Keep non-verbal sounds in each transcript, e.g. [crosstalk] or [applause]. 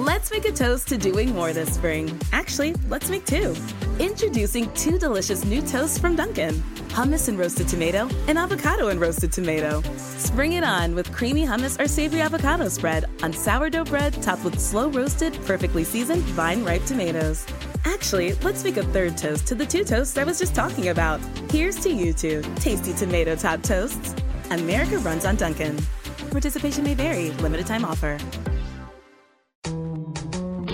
Let's make a toast to doing more this spring. Actually, let's make two. Introducing two delicious new toasts from Dunkin' hummus and roasted tomato, and avocado and roasted tomato. Spring it on with creamy hummus or savory avocado spread on sourdough bread topped with slow roasted, perfectly seasoned vine ripe tomatoes. Actually, let's make a third toast to the two toasts I was just talking about. Here's to you two tasty tomato top toasts. America runs on Dunkin'. Participation may vary, limited time offer.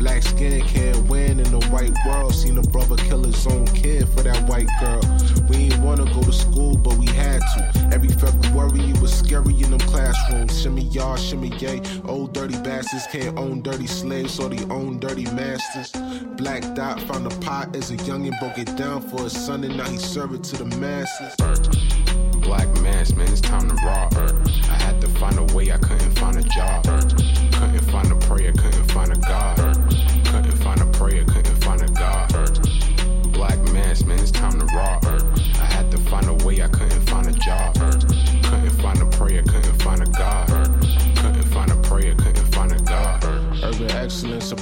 Black skin can't win in the white world. Seen a brother kill his own kid for that white girl. We ain't wanna go to school, but we had to. Every February it was scary in them classrooms. Shimmy y'all, shimmy yay. Old dirty bastards can't own dirty slaves, so they own dirty masters. Black Dot found a pot as a youngin', broke it down for his son, and now he serve it to the masses. Black mass, man, it's time to rock. I had to find a way, I couldn't find a job. Couldn't find a prayer, couldn't find a God. Man, it's time to rock. I had to find a way, I couldn't find a job.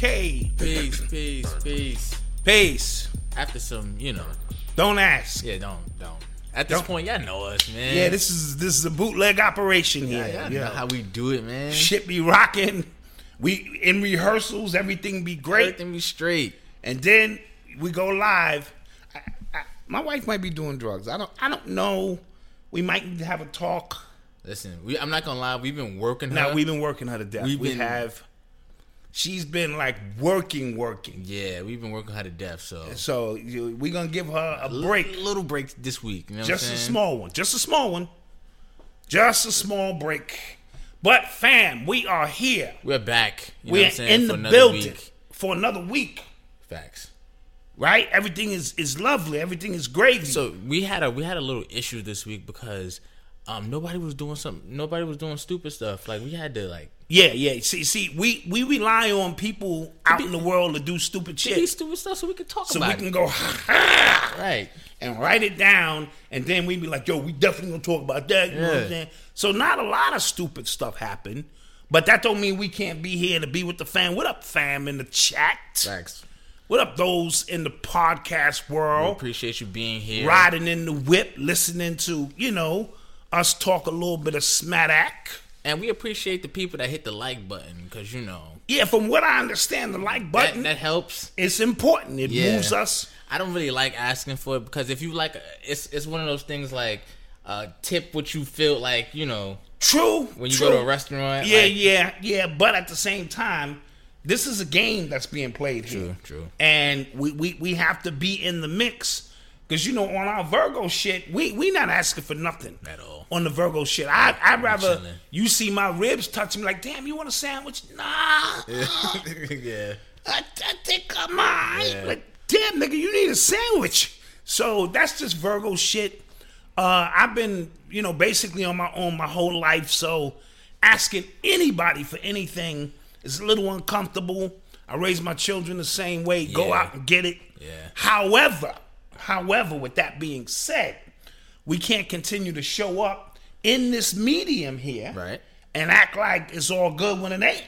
Peace, peace, peace. Peace. After some, you know, Don't ask. yeah, don't, don't. At this Don't. point, y'all know us, man. Yeah, this is this is a bootleg operation yeah, here. y'all Yeah, know how we do it, man. shit be rocking. We in rehearsals, everything be great, Everything be straight. and then we go live. I, I, my wife might be doing drugs. I don't. I don't know. We might need to have a talk. Listen, we, I'm not gonna lie, we've been working. Now we've been working her to death. We've we been- have. She's been like working, working. yeah, we've been working her to death. So So we're gonna give her a break. little break this week. You know Just what a small one. Just a small one. Just a small break. But fam, we are here. We're back. You We're what I'm in for the building week. for another week. Facts. Right? Everything is is lovely. Everything is gravy. So we had a we had a little issue this week because um nobody was doing some nobody was doing stupid stuff. Like we had to like yeah, yeah. See, see, we we rely on people out in the world to do stupid do shit, stupid stuff so we can talk so we can it. go Right. and write it down, and then we be like, "Yo, we definitely gonna talk about that." You know what I'm Yeah. saying? So not a lot of stupid stuff happened, but that don't mean we can't be here to be with the fam. What up, fam, in the chat? Facts. What up, those in the podcast We world? appreciate you being here. Riding in the whip, listening to, you know, us talk a little bit of smack. And we appreciate the people that hit the like button because you know Yeah, from what I understand, the like button, that helps. it's important. It Yeah. moves us. I don't really like asking for it because if you like, it's it's one of those things like uh, tip what you feel like you know True. when you true. go to a restaurant. Yeah, like- yeah, yeah. But at the same time, this is a game that's being played here. True, true. And we, we, we have to be in the mix. Because, you know, on our Virgo shit, we we not asking for nothing. At all. On the Virgo shit. I, I'd rather you see my ribs touch me like, damn, you want a sandwich? Nah. yeah. [laughs] I, I think I'm. Yeah. Like, damn, nigga, you need a sandwich. So that's just Virgo shit. Uh, I've been, you know, basically on my own my whole life. So asking anybody for anything is a little uncomfortable. I raise my children the same way. Go out and get it. Yeah. However, however, with that being said, we can't continue to show up in this medium here Right. and act like it's all good when it ain't.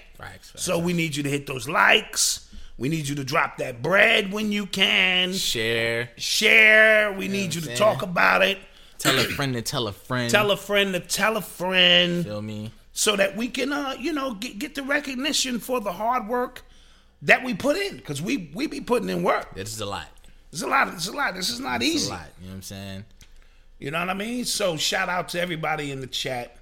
So we need you to hit those likes. We need you to drop that bread when you can. Share. Share. We need you to saying? talk about it. Tell a friend to tell a friend. Tell a friend to tell a friend Feel me? so that we can, uh, you know, get, get the recognition for the hard work that we put in because we we be putting in work. This is a lot. It's a lot. It's a lot. This is not It's easy. a lot. You know what I'm saying? You know what I mean? So shout out to everybody in the chat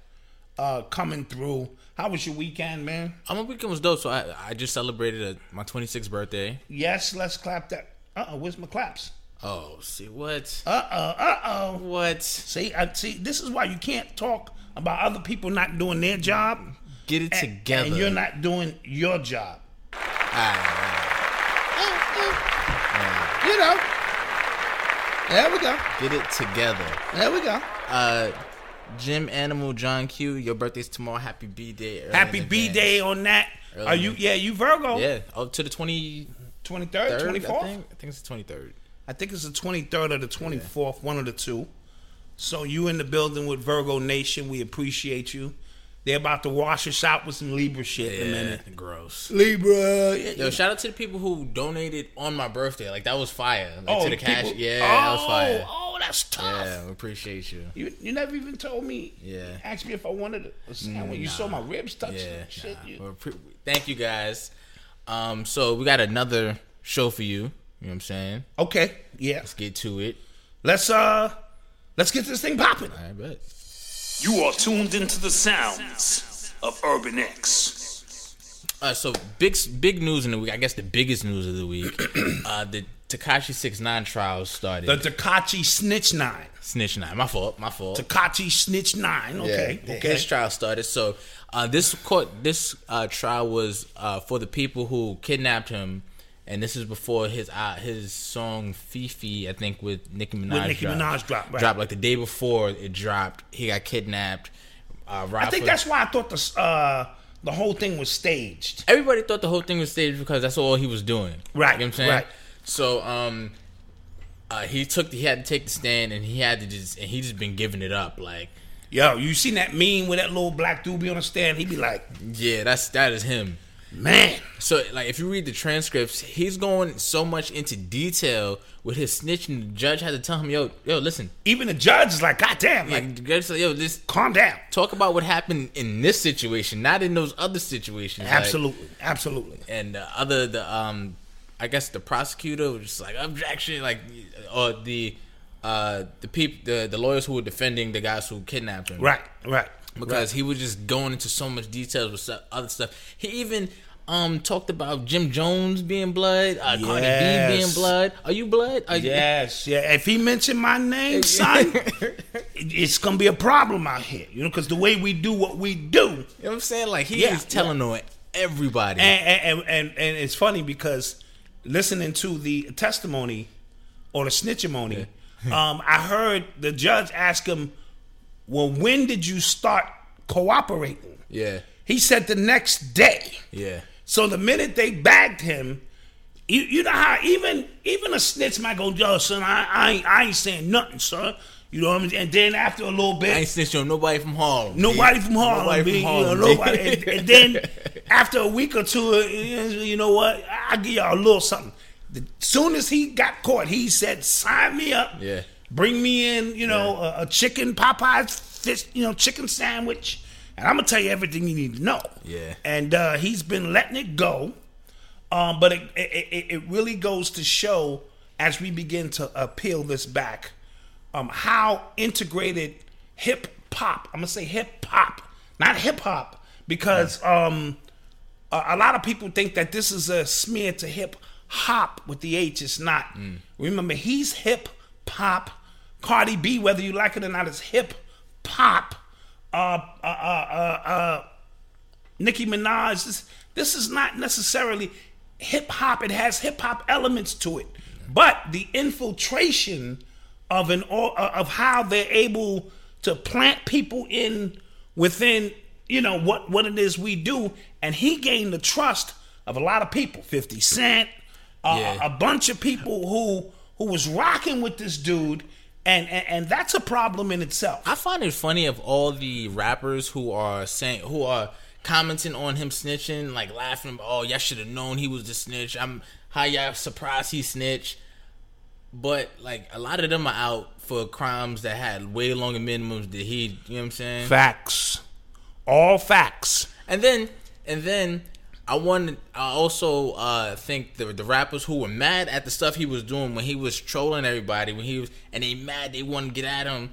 uh, coming through. How was your weekend, man? Uh, my weekend was dope. So I I just celebrated uh my 26th birthday. Yes, let's clap that. Uh oh, where's my claps? Oh, see what? Uh oh, uh oh. What? See, I see. This is why you can't talk about other people not doing their job. Get it and- together. and you're not doing your job. You know. There we go. Get it together. There we go. Uh, Jim Animal John Q. Your birthday's tomorrow. Happy B day. Happy B Day on that. Early Are you? Yeah, you Virgo. Yeah, up to the 23rd. 23rd, 24th. I think. I think it's the 23rd. I think it's the 23rd or the 24th, one of the two. So you in the building with Virgo Nation. We appreciate you. They're about to wash us out with some Libra shit in a Yeah, minute. gross. Libra. Yo, shout out to the people who donated on my birthday. Like that was fire. Like, oh, to the cash. Yeah, oh, that was fire. Oh, that's tough. Yeah, we appreciate you. You, you never even told me. Yeah. Asked me if I wanted a sandwich. You saw my ribs touching. Yeah, shit. nah, you- we're pre- thank you guys. Um, so we got another show for you. You know what I'm saying? Okay. Yeah. Let's get to it. Let's uh, let's get this thing popping. I bet. You are tuned into the sounds of Urban X. Uh, so big big news in the week. I guess the biggest news of the week. [clears throat] uh, the Tekashi Six Nine trials started. The Tekashi Snitch Nine. Snitch Nine. My fault. My fault. Tekashi Snitch Nine. Okay. Yeah, okay. His trial started. So uh, this court, this uh, trial was uh, for the people who kidnapped him, and this is before his uh, his song FEFE, I think, with Nicki Minaj. with Nicki dropped. Minaj dropped, right. Dropped like the day before it dropped. He got kidnapped. Uh, I think that's why I thought the uh the whole thing was staged. everybody thought the whole thing was staged because that's all he was doing. Right, You know what I'm saying? right. So um uh, he took he had to take the stand and he had to just and he just been giving it up like Yo, you seen that meme with that little black dude be on the stand? He be like, yeah that's that is him. Man, So like if you read the transcripts, he's going so much into detail with his snitching. The judge had to tell him, "Yo, yo, listen." even the judge is like, God damn, like, Like the judge said, "Yo, just calm down. talk about what happened in this situation, not in those other situations." Like, Absolutely, absolutely. and the other the um I guess the prosecutor was just like objection like or the uh the people the, the lawyers who were defending the guys who kidnapped him Right, right. Because he was just going into so much details with other stuff. He even um talked about Jim Jones being blood uh, Cardi B being blood. Are you blood? Are you- Yes, yeah. If he mentioned my name, [laughs] son, it's gonna be a problem out here. You know, because the way we do what we do, you know what I'm saying? Like he Yeah, was telling on everybody. And and, and and it's funny because listening to the testimony or the snitchimony, um, I heard the judge ask him, "Well, when did you start cooperating?" yeah He said the next day. yeah So the minute they bagged him, you, you know how even even a snitch might go, "Yo, son, I, I ain't I ain't saying nothing, son." You know what I mean? And then after a little bit, I ain't snitching on nobody from Harlem Nobody from Harlem. nobody from Harlem You know, nobody. and, [laughs] and then after a week or two, uh, you know what? I'll give y'all a little something. The soon as he got caught, he said, "Sign me up. Yeah. Bring me in. You know, a, a chicken Popeyes fish. You know, chicken sandwich." And I'm gonna tell you everything you need to know. Yeah. And uh, he's been letting it go. Um, but it, it, it, really goes to show as we begin to uh, peel this back, um, how integrated hip hop. I'm gonna say hip hop, not hip hop, because um, a, a lot of people think that this is a smear to hip hop with the H. It's not. Remember, he's hip hop. Cardi B, whether you like it or not, is hip hop. Uh, uh, uh, uh, uh, Nicki Minaj. This this is not necessarily hip hop. It has hip hop elements to it, but the infiltration of an or- uh, of how they're able to plant people in within you know what what it is we do, and he gained the trust of a lot of people. Fifty Cent, uh, Yeah. a bunch of people who who was rocking with this dude, and and, and that's a problem in itself. I find it funny of all the rappers who are saying who are commenting on him snitching, like laughing. Oh, y'all should have known he was the snitch. I'm how y'all surprised he snitched. But like a lot of them are out for crimes that had way longer minimums than he. You know what I'm saying? Facts, all facts. And then and then I wanted I also uh think the the rappers who were mad at the stuff he was doing when he was trolling everybody when he was and they mad they want to get at him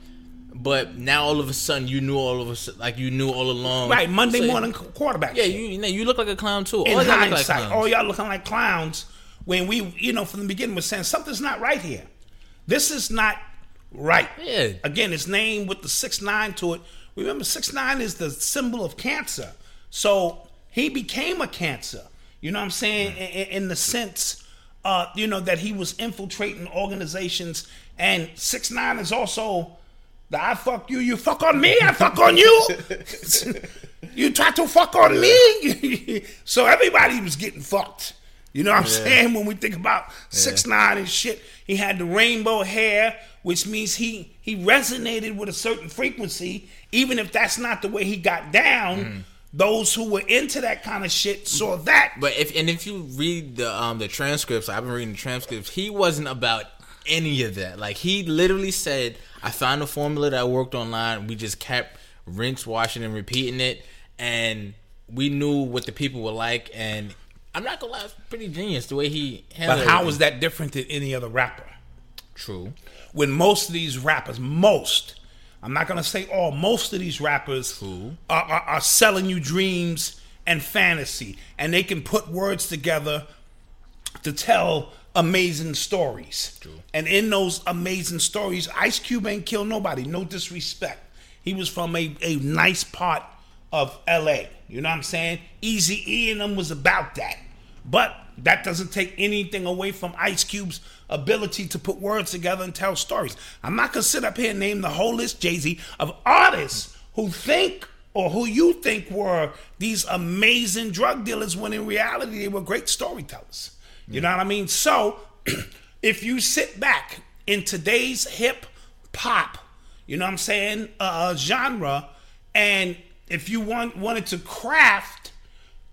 but now all of a sudden you knew all of a like you knew all along Right, Monday So, morning qu- quarterback. yeah shit. you you, know, you look like a clown too in all y'all look like all y'all looking like clowns when we, you know, from the beginning was saying something's not right here. This is not right. Yeah. Again, it's named with the six nine to it. Remember, six nine is the symbol of cancer. So he became a cancer. You know what I'm saying? In, in the sense, uh, you know, that he was infiltrating organizations, and six nine is also. The I fuck you, you fuck on me, I fuck on you. [laughs] you try to fuck on me. [laughs] so everybody was getting fucked. You know what I'm saying? When we think about six nine and shit, he had the rainbow hair, which means he he resonated with a certain frequency, even if that's not the way he got down. Those who were into that kind of shit saw that. But if and if you read the um the transcripts, I've been reading the transcripts. He wasn't about any of that. Like he literally said, "I found a formula that worked online. We just kept rinse, washing, and repeating it, and we knew what the people were like." And I'm not gonna lie, it's pretty genius the way he handled. but how was that different than any other rapper? true? when most of these rappers, most, I'm not gonna say all, most of these rappers are, are, are selling you dreams and fantasy, and they can put words together to tell amazing stories. And in those amazing stories, Ice Cube ain't killed nobody. No disrespect. He was from a, a nice part of LA. You know what I'm saying? Easy E and them was about that. But that doesn't take anything away from Ice Cube's ability to put words together and tell stories. I'm not gonna sit up here and name the whole list, Jay Z, of artists who think or who you think were these amazing drug dealers when in reality they were great storytellers. You know what I mean? So [clears throat] if you sit back in today's hip pop, you know what I'm saying, uh, genre, and if you want wanted to craft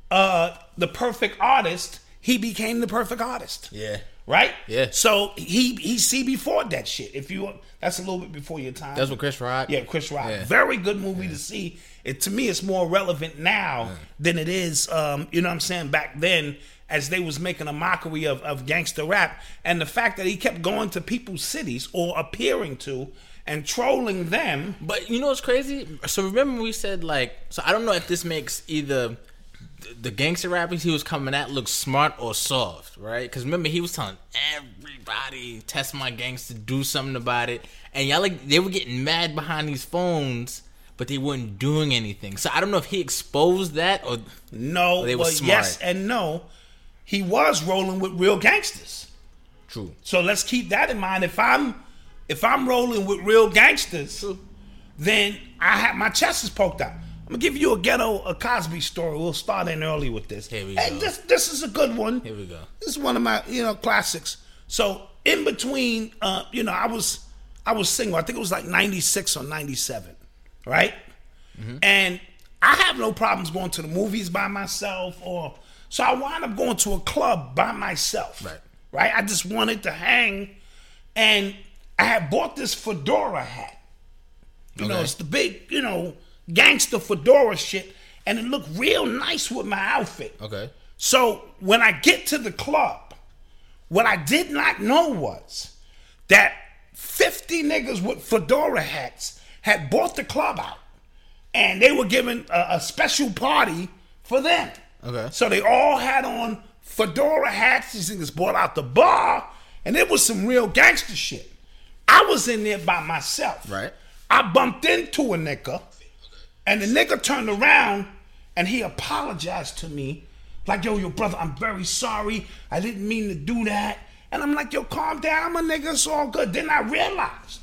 uh, the perfect artist, he became the perfect artist. Yeah. Right? Yeah. So he he see before that shit. If you that's a little bit before your time. That's what Chris Rock. Yeah, Chris Rock. Yeah. Very good movie to see. It to me it's more relevant now than it is um, you know what I'm saying, back then as they was making a mockery of, of gangster rap and the fact that he kept going to people's cities or appearing to and trolling them. But you know what's crazy? So remember we said like so I don't know if this makes either th- the gangster rappers he was coming at looked smart or soft, right? Because remember he was telling everybody test my gangster, do something about it, and y'all like they were getting mad behind these phones, but they weren't doing anything. So I don't know if he exposed that or No, They were smart. yes and no. He was rolling with real gangsters. true. So let's keep that in mind. If I'm if I'm rolling with real gangsters, then I have my chest is poked out. I'm gonna give you a ghetto a Cosby story. We'll start in early with this. Here we and go. this this is a good one. Here we go. This is one of my you know classics. So in between, uh, you know, I was I was single. I think it was like '96 or '97, right? Mm-hmm. And I have no problems going to the movies by myself, or so I wound up going to a club by myself. Right. Right. I just wanted to hang, and I had bought this fedora hat. You know, it's the big, you know, gangster fedora shit, and it looked real nice with my outfit. Okay. So when I get to the club, what I did not know was that 50 niggas with fedora hats had bought the club out and they were giving a, a special party for them. Okay. So they all had on fedora hats. These niggas bought out the bar and it was some real gangster shit. I was in there by myself. Right. I bumped into a nigga, and the nigga turned around and he apologized to me. Like, yo, your brother, I'm very sorry. I didn't mean to do that. And I'm like, yo, calm down, I'm a nigga, it's all good. Then I realized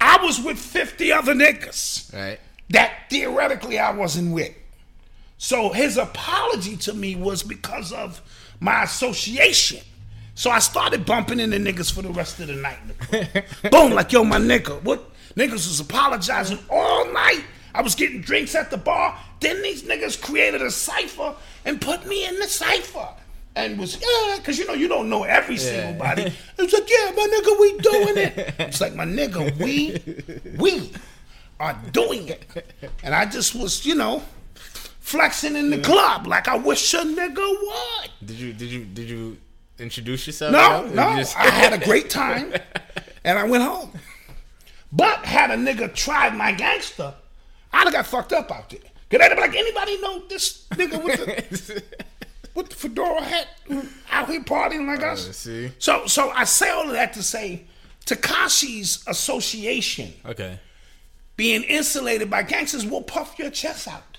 I was with 50 other niggas Right. that theoretically I wasn't with. So his apology to me was because of my association. So I started bumping into niggas for the rest of the night. [laughs] Boom, like yo, my nigga. What niggas was apologizing all night. I was getting drinks at the bar. Then these niggas created a cipher and put me in the cipher. And was yeah, cause you know you don't know every single body. [laughs] It's like yeah, my nigga, we doing it. It's like my nigga, we we are doing it. And I just was, you know, flexing in the club like I wish a nigga would. Did you did you did you introduce yourself? No, Or you no. just- I had a great [laughs] time and I went home. But had a nigga tried my gangster, I'd have got fucked up out there. Cause be like, anybody know this nigga with the [laughs] with the fedora hat out here partying like us? Uh, see. So so I say all of that to say Tekashi's association okay. being insulated by gangsters will puff your chest out.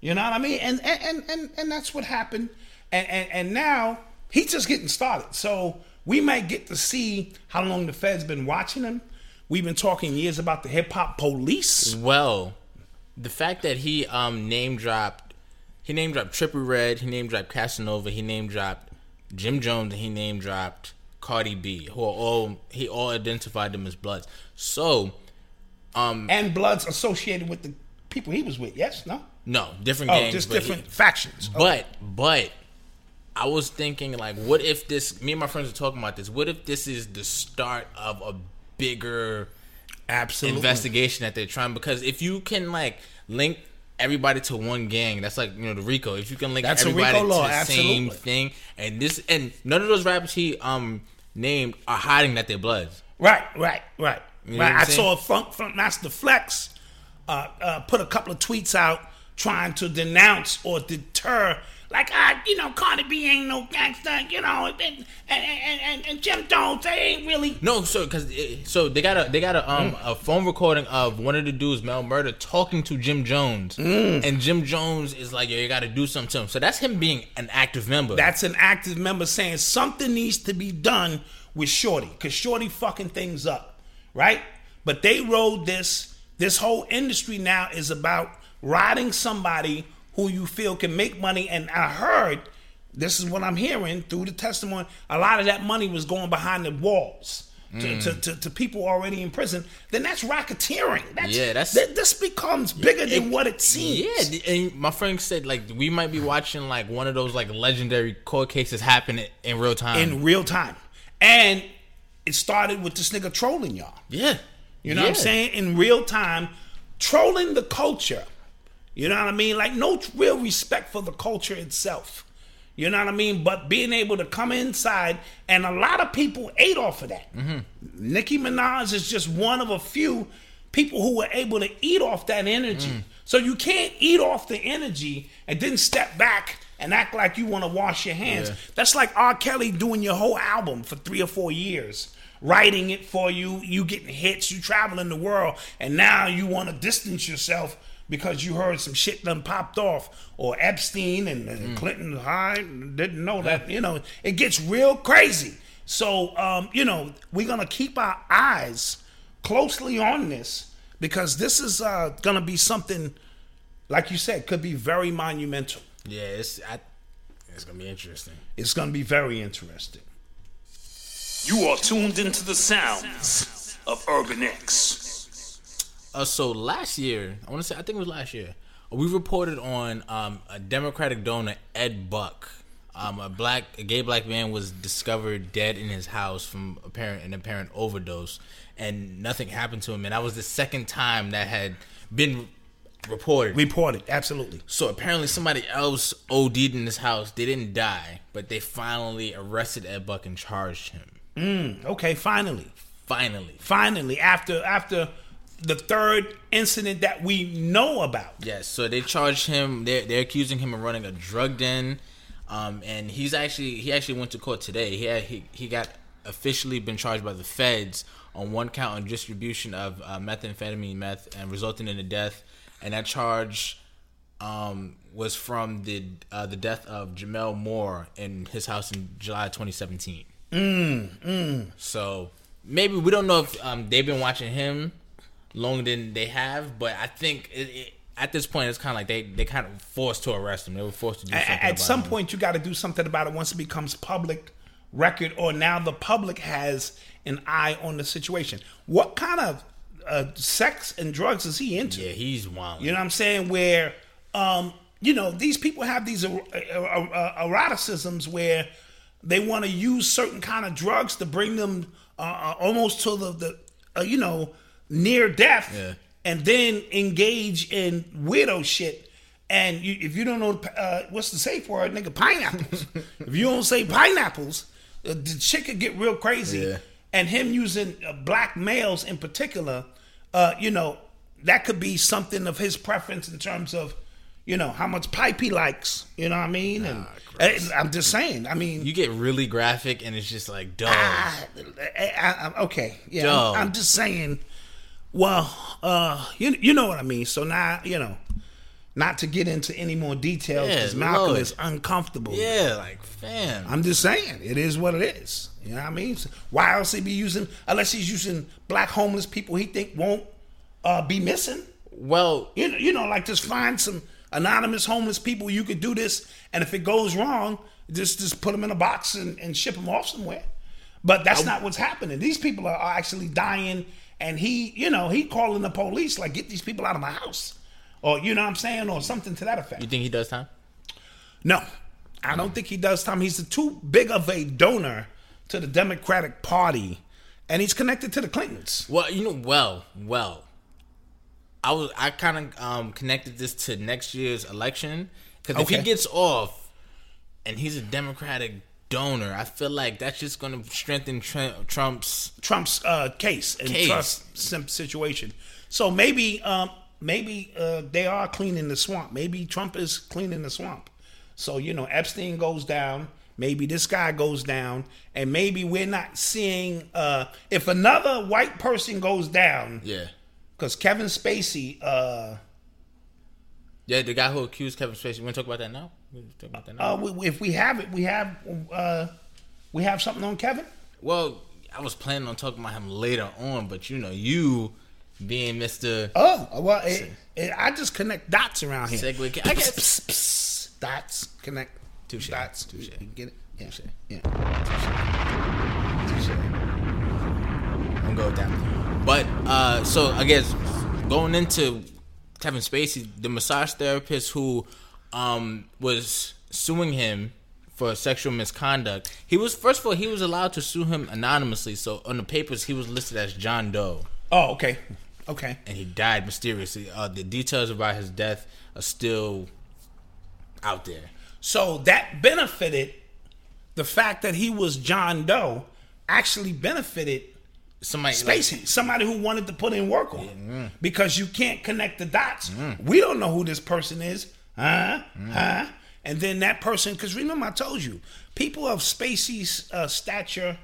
You know what I mean? And and and and, and that's what happened. And, and and now he's just getting started. So we might get to see how long the Fed's been watching him. We've been talking years about the hip hop police. Well, the fact that he um name dropped, he name dropped Trippie Redd, he name dropped Casanova, he name dropped Jim Jones, and he name dropped Cardi B, who are all he all identified them as Bloods. So, um, And Bloods associated with the people he was with. Yes? No? no, different Oh, gangs, just but he- different factions. But but I was thinking like, what if this? Me and my friends were talking about this. What if this is the start of a bigger Absolutely. investigation that they're trying? Because if you can like link everybody to one gang, that's like you know the RICO. If you can link That's everybody RICO law, to the same thing, and this and none of those rappers he um named are hiding that they're Bloods. Right, right, right. You know right. I saying? saw Funk Funk Master Flex uh, uh, put a couple of tweets out trying to denounce or deter, like, ah, you know, Cardi B ain't no gangster, you know, and and and, and, and Jim Jones, they ain't really. No, so because so they got a they got a um a phone recording of one of the dudes Mel Murda talking to Jim Jones, and Jim Jones is like, "Yo, you got to do something to him." So that's him being an active member. That's an active member saying something needs to be done with Shorty, because Shorty fucking things up, right? But they rode this. This whole industry now is about riding somebody who you feel can make money. And I heard, this is what I'm hearing through the testimony, a lot of that money was going behind the walls. To, mm. to, to, to people already in prison, then that's racketeering. That's, Yeah, that's- th- this becomes bigger than what it seems. yeah, and my friend said like we might be watching like one of those like legendary court cases happen in, in real time. in real time. And it started with this nigga trolling y'all. yeah, You know what I'm saying? In real time, trolling the culture. You know what I mean? Like no real respect for the culture itself. You know what I mean? But being able to come inside, and a lot of people ate off of that. Mm-hmm. Nicki Minaj is just one of a few people who were able to eat off that energy. Mm. So you can't eat off the energy and then step back and act like you want to wash your hands. Yeah. That's like R. Kelly doing your whole album for three or four years, writing it for you, you getting hits, you traveling the world, and now you want to distance yourself because you heard some shit done popped off, or Epstein and, and Clinton high didn't know that. You know, it gets real crazy. So, um, you know, we're gonna keep our eyes closely on this because this is uh, gonna be something, like you said, could be very monumental. yeah, it's I, it's gonna be interesting. It's gonna be very interesting. You are tuned into the sounds of Urban X. Uh, so last year, I want to say, I think it was last year, we reported on um, a Democratic donor, Ed Buck. Um, a black, a gay black man was discovered dead in his house from apparent an apparent overdose, and nothing happened to him. And that was the second time that had been reported. Reported, absolutely. so apparently, somebody else OD'd in his house. They didn't die, but they finally arrested Ed Buck and charged him. Okay, finally, Finally, finally, after after the third incident that we know about. Yes, so they charged him. They're they're accusing him of running a drug den, um, and he's actually he actually went to court today. He had, he he got officially been charged by the feds on one count on distribution of uh, methamphetamine meth and resulting in a death, and that charge um, was from the uh, the death of Gemmel Moore in his house in July 2017. So maybe we don't know if um, they've been watching him longer than they have, but I think it, it, at this point, it's kind of like they they kind of forced to arrest him. They were forced to do something. at some him. point you got to do something about it once it becomes public record or now the public has an eye on the situation what kind of uh, sex and drugs is he into yeah, he's wild. you know what i'm saying where um you know these people have these er- er- er- eroticisms where they want to use certain kind of drugs to bring them uh, uh, almost to the, the uh, you know near death Yeah. and then engage in weirdo shit. And you, if you don't know uh, what's the safe word, nigga, pineapples. [laughs] if you don't say pineapples, uh, the shit could get real crazy. Yeah. And him using uh, black males in particular, uh, you know, that could be something of his preference in terms of, you know, how much pipe he likes. You know what I mean? and uh, I'm just saying. I mean, you get really graphic, and it's just like. I, I, I, okay, yeah. I'm, I'm just saying. Well, uh, you you know what I mean. So now you know, not to get into any more details Yeah, because Malcolm Lord. is uncomfortable. yeah, like fam. I'm just saying it is what it is. You know what I mean? So why else he be using unless he's using black homeless people he think won't uh, be missing? well, You know, you know, like just find some anonymous homeless people. You could do this, and if it goes wrong, just just put them in a box and, and ship them off somewhere. But that's not what's happening. These people are, are actually dying, and he, you know, he calling the police like, "Get these people out of my house," or you know what I'm saying, or something to that effect. you think he does time? No, I don't think he does, Tom. He's too big of a donor to the Democratic Party, and he's connected to the Clintons. Well, you know, well, well, I was I kind of um, connected this to next year's election because if Okay. he gets off and he's a Democratic donor, I feel like that's just going to strengthen Trump's. Trump's uh, case and Case. Trump's situation. So maybe, um, maybe uh, they are cleaning the swamp. Maybe Trump is cleaning the swamp. So you know, Epstein goes down. Maybe this guy goes down, and maybe we're not seeing uh, if another white person goes down. Yeah, Because Kevin Spacey, uh, yeah, the guy who accused Kevin Spacey. We want to talk about that now. We wanna talk about that now. uh, we, if we have it, we have uh, we have something on Kevin. well, I was planning on talking about him later on, but you know, you being Mister. Oh, well, it, it, I just connect dots around here. Segue- I guess- dots connect. Touche. Dots. Touche. You get it? Yeah. Touche. Yeah. I'm going with that. But uh, so I guess going into Kevin Spacey, the massage therapist who um, was suing him for sexual misconduct, he was first of all he was allowed to sue him anonymously. So on the papers he was listed as John Doe, Oh, okay. Okay. and he died mysteriously. Uh, the details about his death are still out there. So that benefited the fact that he was John Doe actually benefited Somebody like- Spacey, somebody who wanted to put in work on him. because you can't connect the dots. Mm. We don't know who this person is, huh? Huh? And then that person, because remember I told you, people of Spacey's uh, stature,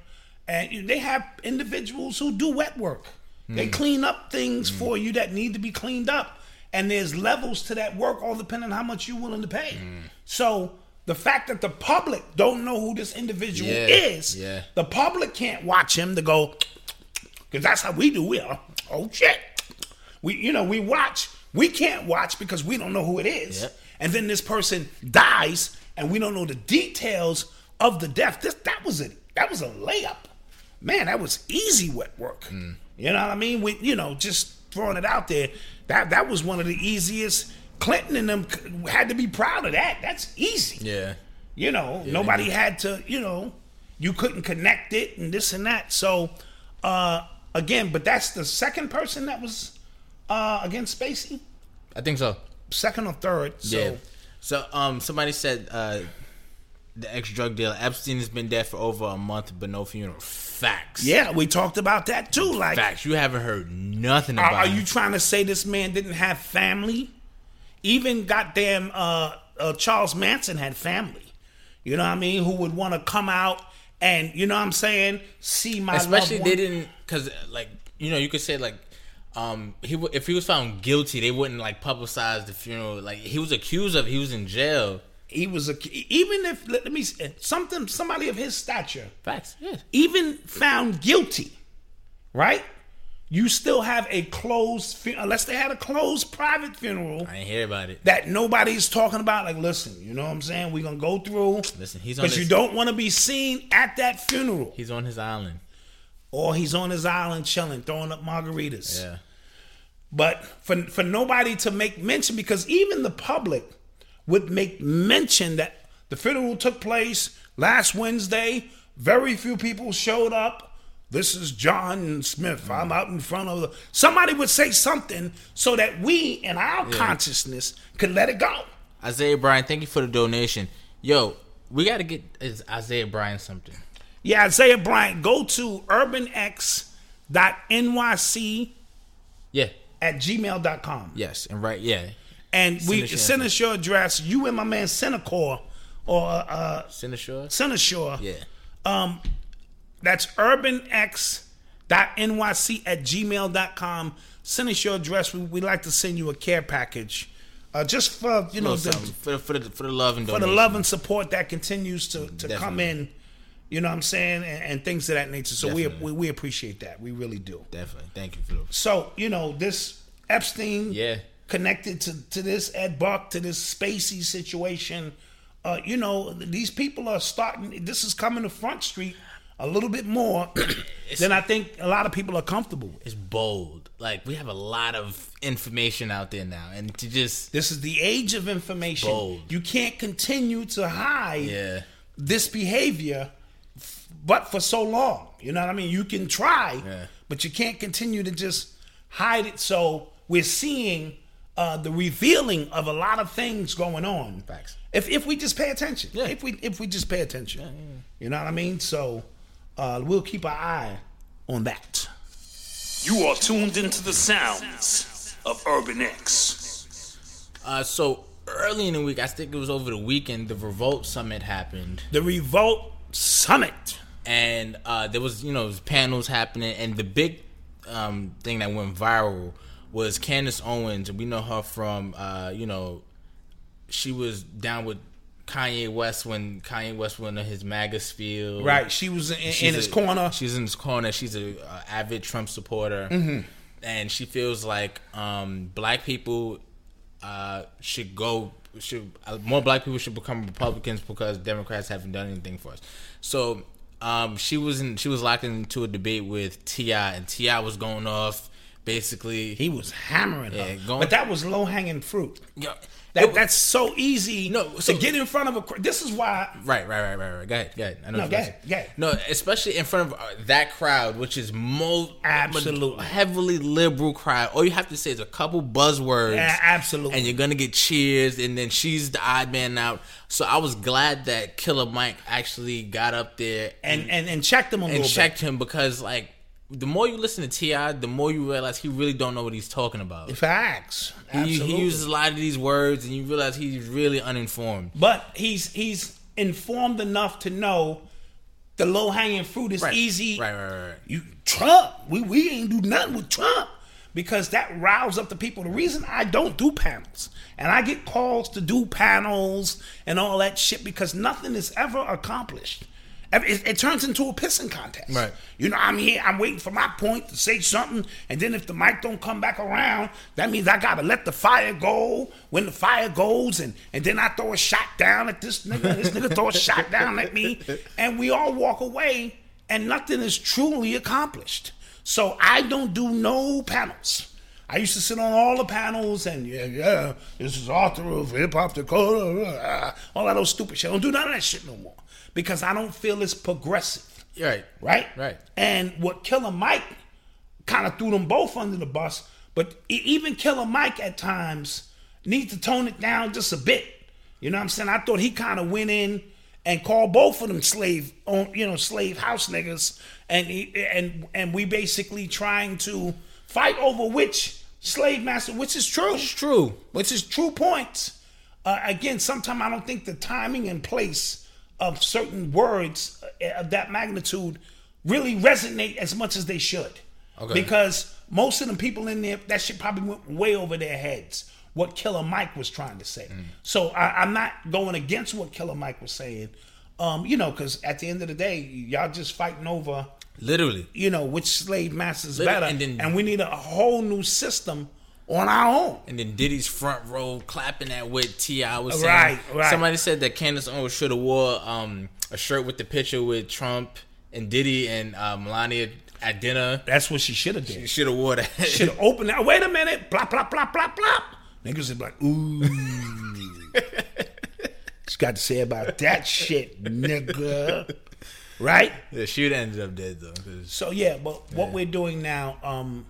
and they have individuals who do wet work. Mm. They clean up things for you that need to be cleaned up, and there's levels to that work, all depending on how much you're willing to pay. Mm. So. The fact that the public don't know who this individual Yeah, is, yeah. the public can't watch him to go, because that's how we do. We are, oh shit. We, you know, we watch. We can't watch because we don't know who it is. Yep. And then this person dies, and we don't know the details of the death. This that was a that was a layup. Man, that was easy wet work. Mm. You know what I mean? We, you know, just throwing it out there. That that was one of the easiest. Clinton and them had to be proud of that. That's easy. Yeah. You know, nobody had to, you know, you couldn't connect it and this and that. So, uh, again, but that's the second person that was uh, against Spacey, I think so. Second or third. So, Yeah. So um, somebody said uh, the ex drug dealer Epstein has been dead for over a month, but no funeral. Facts. yeah, we talked about that too. Like, Facts. You haven't heard nothing about. are him. you trying to say this man didn't have family? Even goddamn uh, uh, Charles Manson had family. You know what I mean? Who would want to come out and you know what I'm saying? See my Especially they didn't because like you know you could say like um he w- if he was found guilty they wouldn't like publicize the funeral like he was accused of he was in jail. he was a even if let me something somebody of his stature Facts. Yeah. even found guilty right you still have a closed unless they had a closed private funeral I ain't hear about it. that nobody's talking about. Like, listen, you know what I'm saying? We're gonna go through. Listen, he's on because you don't want to be seen at that funeral, He's on his island. or he's on his island chilling, throwing up margaritas. Yeah. But for for nobody to make mention, because even the public would make mention that the funeral took place last Wednesday. Very few people showed up. This is John Smith. I'm mm. out in front of the. Somebody would say something so that we, in our consciousness, could let it go. Isaiah Bryan, thank you for the donation. Yo, we got to get is Isaiah Bryan something. Yeah, Isaiah Bryant, go to urbanx.nyc Yeah. At gmail.com. Yes. And right. Yeah. And we us your send us your address. You and my man Senecor or uh Seneschal. Seneshore. Yeah. Um, that's urbanx.nyc at gmail.com. Send us your address. We, we'd like to send you a care package. Uh, just for you know the, for for the for the love and for the love and support that continues to, to come in, you know what I'm saying, and, and things of that nature. So we, we we appreciate that. We really do. Definitely. Thank you for the. So you know this Epstein, Yeah. connected to to this Ed Buck to this Spacey situation. Uh, you know these people are starting. This is coming to Front Street a little bit more [coughs] than I think a lot of people are comfortable with. It's bold. Like we have a lot of information out there now, and to just This is the age of information. Bold. You can't continue to hide yeah. this behavior, but for so long. You know what I mean? You can try, Yeah. but you can't continue to just hide it. So we're seeing uh, the revealing of a lot of things going on. Facts. If if we just pay attention, Yeah. if we if we just pay attention, you know what I mean. So uh, we'll keep our eye on that. You are tuned into the sounds of Urban X. Uh, so early in the week, I think it was over the weekend, the Revolt Summit happened. The Revolt Summit. and uh, there was you know panels happening, and the big um, thing that went viral was Candace Owens. We know her from uh, you know she was down with Kanye West when Kanye West went on his MAGA spiel. Right. She was in, in his a- corner. She's in his corner. She's a uh, avid Trump supporter, Mm-hmm. and she feels like um, black people uh, should go. Should uh, more black people should become Republicans because Democrats haven't done anything for us. So um, she was in. She was locked into a debate with T.I., and T.I. was going off. Basically, He was hammering Yeah, her. going- but that was low hanging fruit. Yo, That, it- that's so easy No, to so- get in front of a. This is why. Right, right, right, right, right. Go ahead, go ahead. I know No, go ahead, go ahead. No, especially in front of uh, that crowd, which is most Absolutely. heavily liberal crowd. All you have to say is a couple buzzwords, Yeah, absolutely. and you're gonna get cheers. And then she's the odd man out. So I was glad that Killer Mike actually got up there and and and check them a and checked him because like. The more you listen to T.I., the more you realize he really don't know what he's talking about. Facts. He, he uses a lot of these words, and you realize he's really uninformed. but he's he's informed enough to know the low hanging fruit is Right, easy. right, right, right, right. You Trump, we we ain't do nothing with Trump because that riles up the people. The reason I don't do panels and I get calls to do panels and all that shit because nothing is ever accomplished. It, it turns into a pissing contest. Right. You know, I'm here, I'm waiting for my point to say something, and then if the mic don't come back around, that means I gotta let the fire go when the fire goes, and, and then I throw a shot down at this nigga, this nigga throw a shot down at me, and we all walk away, and nothing is truly accomplished. So I don't do no panels. I used to sit on all the panels and yeah, yeah, this is author of hip hop Dakota, ah, all that old stupid shit. I don't do none of that shit no more because I don't feel it's progressive Right, right? Right. And what Killer Mike kind of threw them both under the bus, but even Killer Mike at times needs to tone it down just a bit. You know what I'm saying? I thought he kind of went in and called both of them slave, on you know, slave house niggas, and he, and and we basically trying to fight over which slave master, which is true, It's true. which is true points. Uh, again, sometimes I don't think the timing and place of certain words uh, of that magnitude really resonate as much as they should. Okay. Because most of the people in there, that shit probably went way over their heads. What Killer Mike was trying to say. So I, I'm not going against what Killer Mike was saying. Um, you know, because at the end of the day, y'all just fighting over, Literally. you know, which slave master's better, and then- and we need a whole new system on our own. And then Diddy's front row clapping that with T.I. was saying. Right, right. Somebody said that Candace Owens should have wore um, a shirt with the picture with Trump and Diddy and uh, Melania at dinner. That's what she should have done. She should have wore that. Should have opened that. Wait a minute. Plop, plop, plop, plop, plop. Niggas is like, ooh. [laughs] Just got to say about that shit, nigga. Right? the shoot ended up dead though. So yeah, but what we're doing now um,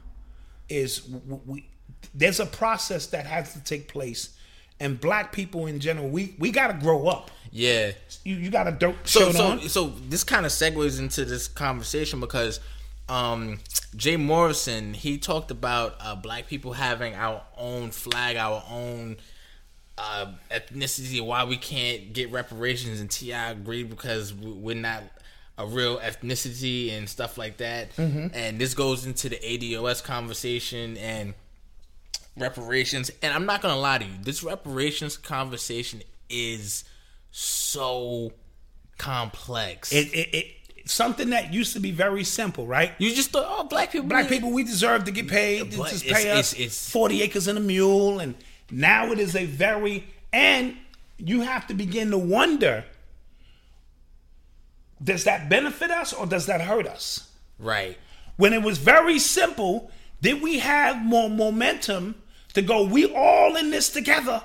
is we there's a process that has to take place, and black people in general, we we got to grow up. yeah. You you got to dope So so on. so this kind of segues into this conversation because um Jay Morrison he talked about uh, black people having our own flag, our own uh, ethnicity, why we can't get reparations, and T.I agreed because we- we're not a real ethnicity and stuff like that. And this goes into the ADOS conversation and reparations. And I'm not gonna lie to you, this reparations conversation is so complex. It, it, it something that used to be very simple, right? you just thought, oh, black people, Black people, we deserve to get paid. But Just pay it's- us it's- forty acres and a mule, and now it is a very and you have to begin to wonder: Does that benefit us or does that hurt us? right? When it was very simple, did we have more momentum to go? We all in this together.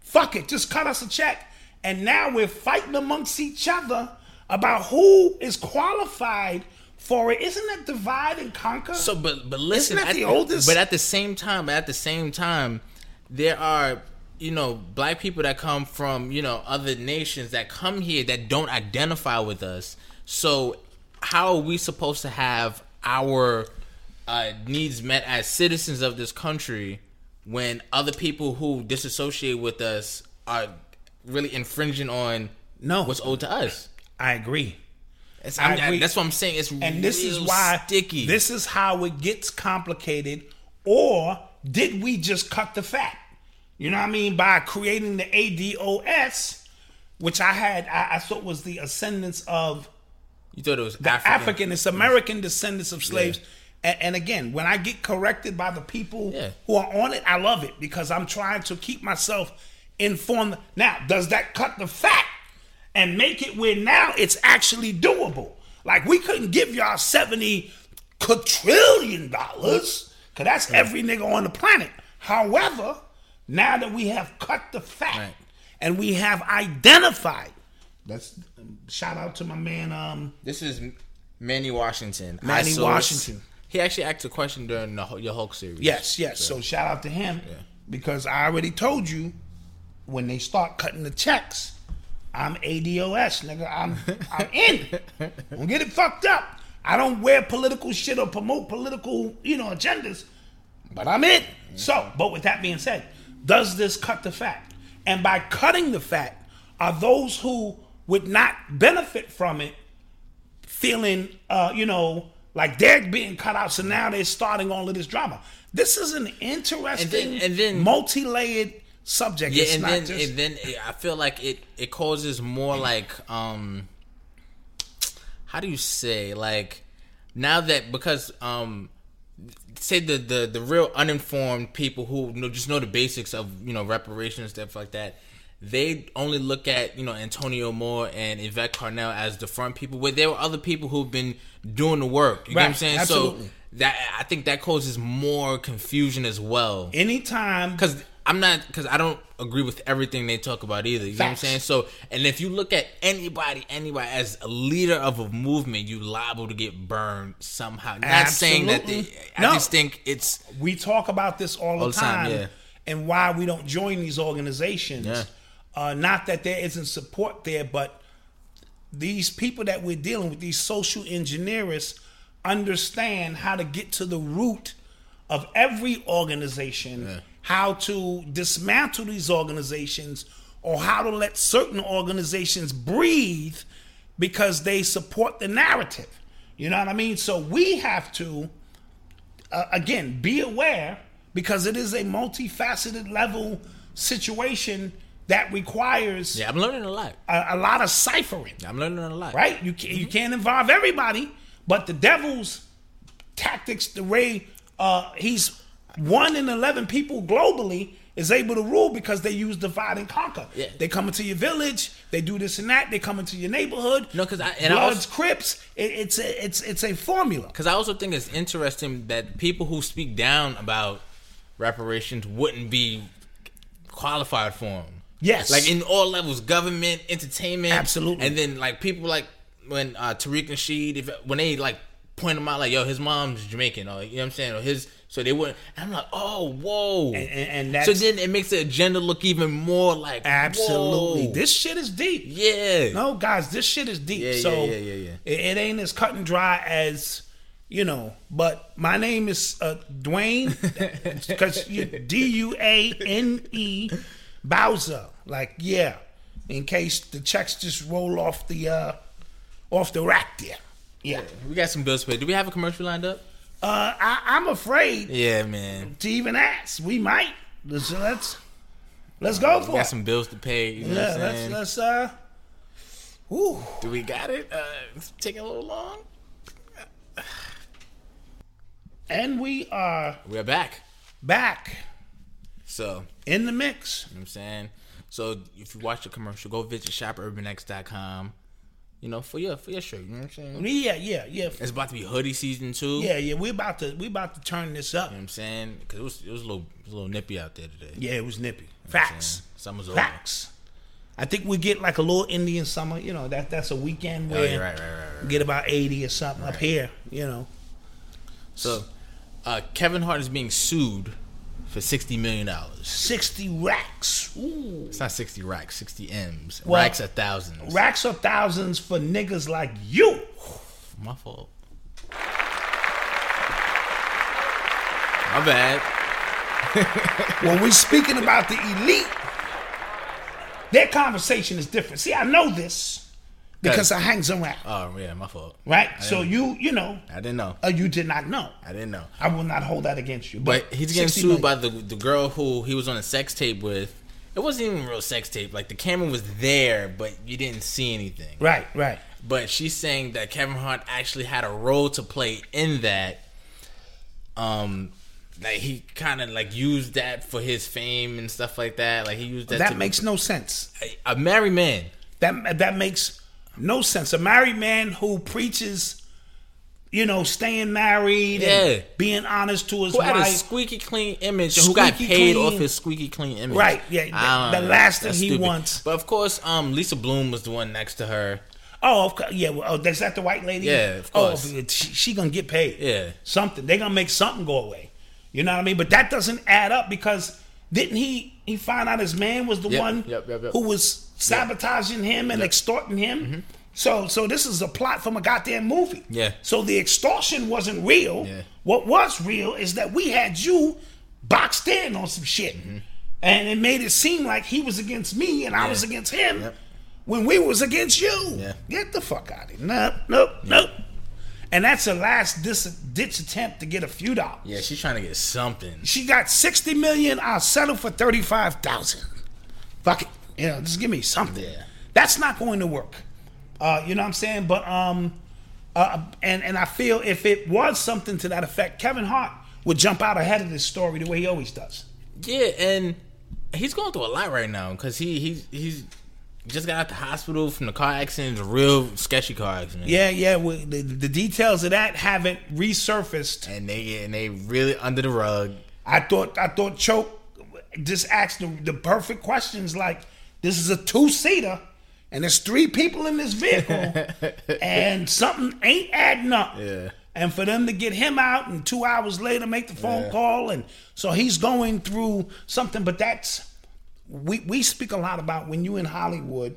Fuck it, just cut us a check. And now we're fighting amongst each other about who is qualified for it. Isn't that divide and conquer? So, but but listen, Isn't that at the oldest- But at the same time, at the same time, there are you know black people that come from you know other nations that come here that don't identify with us. So, how are we supposed to have our uh, needs met as citizens of this country when other people who disassociate with us are really infringing on No. what's owed to us? I agree. It's, I agree. that's what I'm saying. It's And this is why sticky. This is how it gets complicated. Or did we just cut the fat? You know what I mean? By creating the ADOS, which I had, I, I thought was the ascendants of you thought it was the African. African, it's American descendants of slaves. And, and again, when I get corrected by the people Yeah. who are on it, I love it because I'm trying to keep myself informed. Now, does that cut the fat and make it where now it's actually doable? Like we couldn't give y'all 70 quadrillion dollars, because that's every nigga on the planet. However, now that we have cut the fat Right. and we have identified, that's shout out to my man um This is Manny Washington. Manny Washington. He actually asked a question during the, your Hulk series. Yes, yes. So shout out to him because I already told you when they start cutting the checks, I'm ADOS, nigga. I'm I'm [laughs] in. Don't get it fucked up. I don't wear political shit or promote political, you know, agendas, but I'm in. So, but with that being said, does this cut the fat? And by cutting the fat, are those who would not benefit from it feeling, uh, you know, like they're being cut out. So now they're starting all of this drama. This is an interesting, and then- multi-layered subject. Yeah, it's and not then just and then it, I feel like it it causes more like um how do you say like now that because um say the the the real uninformed people who know just know the basics of you know reparations stuff like that they only look at you know Antonio Moore and Yvette Carnell as the front people where there were other people who've been doing the work you know what I'm saying absolutely. so that I think that causes more confusion as well anytime because I'm not because I don't agree with everything they talk about either. You know what I'm saying? So, and if you look at anybody, anybody as a leader of a movement, you liable to get burned somehow. Not saying that they, I No. just think it's we talk about this all the, All the time, time, yeah. and why we don't join these organizations. Yeah. Uh, not that there isn't support there, but these people that we're dealing with, these social engineers, understand how to get to the root of every organization, how to dismantle these organizations, or how to let certain organizations breathe because they support the narrative. You know what I mean? So we have to uh, again, be aware because it is a multifaceted level situation that requires Yeah, I'm learning a lot. a, a lot of ciphering. I'm learning a lot. right? You can't, you can't involve everybody, but the devil's tactics, the way uh, he's one in eleven people globally is able to rule because they use divide and conquer. Yeah. They come into your village, they do this and that, they come into your neighborhood. No, 'cause I- and I Bloods, also- Crips. It, it's a it's it's a formula. Because I also think it's interesting that people who speak down about reparations wouldn't be qualified for them. Yes. Like in all levels, government, entertainment, Absolutely. And then like people like when uh, Tariq and Nasheed, if when they like point him out, like yo, his mom's Jamaican, or you know what I'm saying, or his, so they wouldn't. And I'm like, oh, whoa. And, and, and so then it makes the agenda look even more like absolutely whoa. this shit is deep. yeah. No, guys, this shit is deep. Yeah, yeah, so yeah, yeah, yeah. It, it ain't as cut and dry as you know. But my name is uh, Duane [laughs] because D U A N E Bowser. Like yeah, in case the checks just roll off the uh off the rack there. Yeah. We got some bills to pay. Do we have a commercial lined up? Uh, I, I'm afraid Yeah, man. to even ask. We might. Let's let's, let's go We for got it. some bills to pay. You know yeah, let's let's uh. Ooh. Do we got it? Uh, it's taking a little long. And we are We're back. back So, in the mix. you know what I'm saying? So, if you watch the commercial, go visit shopurbanx.com. You know, for your for your shirt. You know what I'm saying? Yeah, yeah, yeah. It's about to be hoodie season too. Yeah, yeah. We about to we about to turn this up. You know what I'm saying? Because it was it was a little it was a little nippy out there today. Yeah, it was nippy. You know what I'm Facts. Summer's over. Facts. I think we get like a little Indian summer. You know that that's a weekend Oh, where yeah, right, right, right, right. we get about eighty or something up here. You know. So, uh, Kevin Hart is being sued for sixty million dollars. Sixty racks. Ooh. It's not sixty racks, sixty m's. Well, racks are thousands. Racks of thousands for niggas like you. My fault. My bad. [laughs] when we speaking about the elite, their conversation is different. See, I know this because I hangs around, Oh yeah, my fault. right? So you, you know, I didn't know. uh, you did not know. I didn't know. I will not hold that against you. But he's getting sued million. by the the girl who he was on a sex tape with. It wasn't even a real sex tape. Like the camera was there, but you didn't see anything. right, right. But she's saying that Kevin Hart actually had a role to play in that. Um, like he kind of like used that for his fame and stuff like that. Like he used that. That to, makes no sense. a married man. That that makes no sense. A married man who preaches, you know, staying married Yeah. and being honest to his Who had a squeaky clean image? and who got paid clean. off his squeaky clean image? Right, yeah, the- the last thing he stupid. wants. But of course, um, Lisa Bloom was the one next to her. Oh, of course, yeah. Well, oh, is that the white lady? Yeah, of course. Oh, she, she gonna get paid. Yeah. something. They gonna make something go away. You know what I mean? But that doesn't add up because didn't he? He find out his man was the Yep, one yep, yep. who was sabotaging him and extorting him. So, so this is a plot from a goddamn movie. Mm-hmm. Yeah. So the extortion wasn't real. Yeah. What was real is that we had you boxed in on some shit, and it made it seem like he was against me and I Mm-hmm. Was against him Yep. when we was against you. Yeah. Get the fuck out of here. Nope, nope, nope. And that's a last dis- ditch attempt to get a few dollars. Yeah, she's trying to get something. She got 60 million. I'll settle for 35,000. Fuck it. You know, just give me something. Yeah. That's not going to work. Uh, you know what I'm saying? But, um, uh, and, and I feel if it was something to that effect, Kevin Hart would jump out ahead of this story the way he always does. Yeah, and he's going through a lot right now because he he's he's just got out the hospital from the car accident, a real sketchy car accident. Yeah, yeah. well, The, the details of that haven't resurfaced. and they and they really under the rug. I thought I thought Choke just asked the, the perfect questions like this is a two seater and there's three people in this vehicle [laughs] and something ain't adding up. Yeah. And for them to get him out and two hours later make the phone call and so he's going through something, but that's we we speak a lot about when you in Hollywood,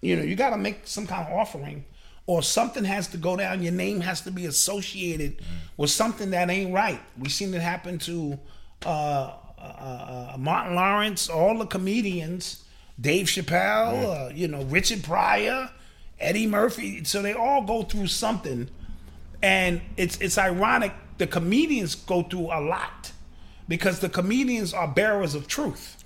you know, you gotta make some kind of offering or something has to go down. Your name has to be associated with something that ain't right. We seen it happen to uh, uh, uh, Martin Lawrence, all the comedians, Dave Chappelle, uh, you know, Richard Pryor, Eddie Murphy. So they all go through something, and it's it's ironic. The comedians go through a lot because the comedians are bearers of truth.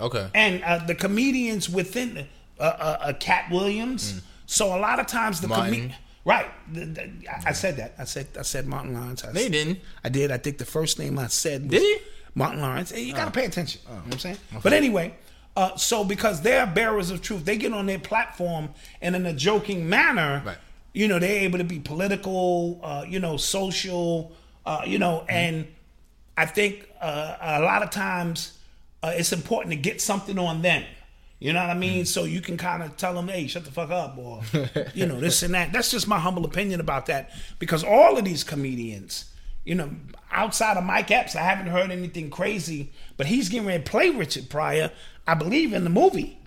Okay. And uh, the comedians within uh, uh, uh, Katt Williams. So a lot of times the Mm. Comedian. Right, The- the- I- I said that. I said I said Martin Lawrence. I said- didn't. I did. I think the first name I said was Did he? Martin Lawrence. Hey, you Oh. got to pay attention. You know what I'm saying? But anyway, uh, so because they're bearers of truth, they get on their platform and in a joking manner, Right. you know, they're able to be political, uh, you know, social, uh, you know, Mm-hmm. and I think uh, a lot of times uh, it's important to get something on them. You know what I mean? So you can kind of tell them, "Hey, shut the fuck up," or [laughs] you know this and that. That's just my humble opinion about that. Because all of these comedians, you know, outside of Mike Epps, I haven't heard anything crazy. But he's getting ready to play Richard Pryor, I believe, in the movie.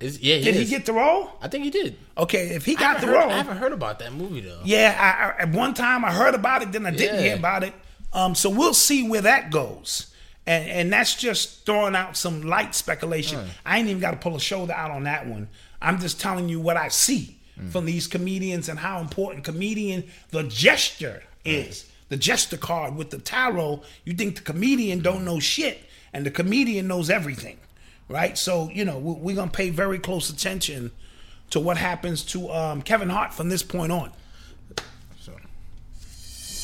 Is, yeah, he Did he get the role? I think he did. Okay, if he got the heard- role, I haven't heard about that movie though. yeah, I, I, at one time I heard about it, then I didn't Yeah. hear about it. Um, so we'll see where that goes. And and that's just throwing out some light speculation. I ain't even got to pull a shoulder out on that one. I'm just telling you what I see from these comedians and how important comedian the jester is. The jester card with the tarot. You think the comedian don't know shit, and the comedian knows everything, right? So you know we- we're gonna pay very close attention to what happens to um, Kevin Hart from this point on. So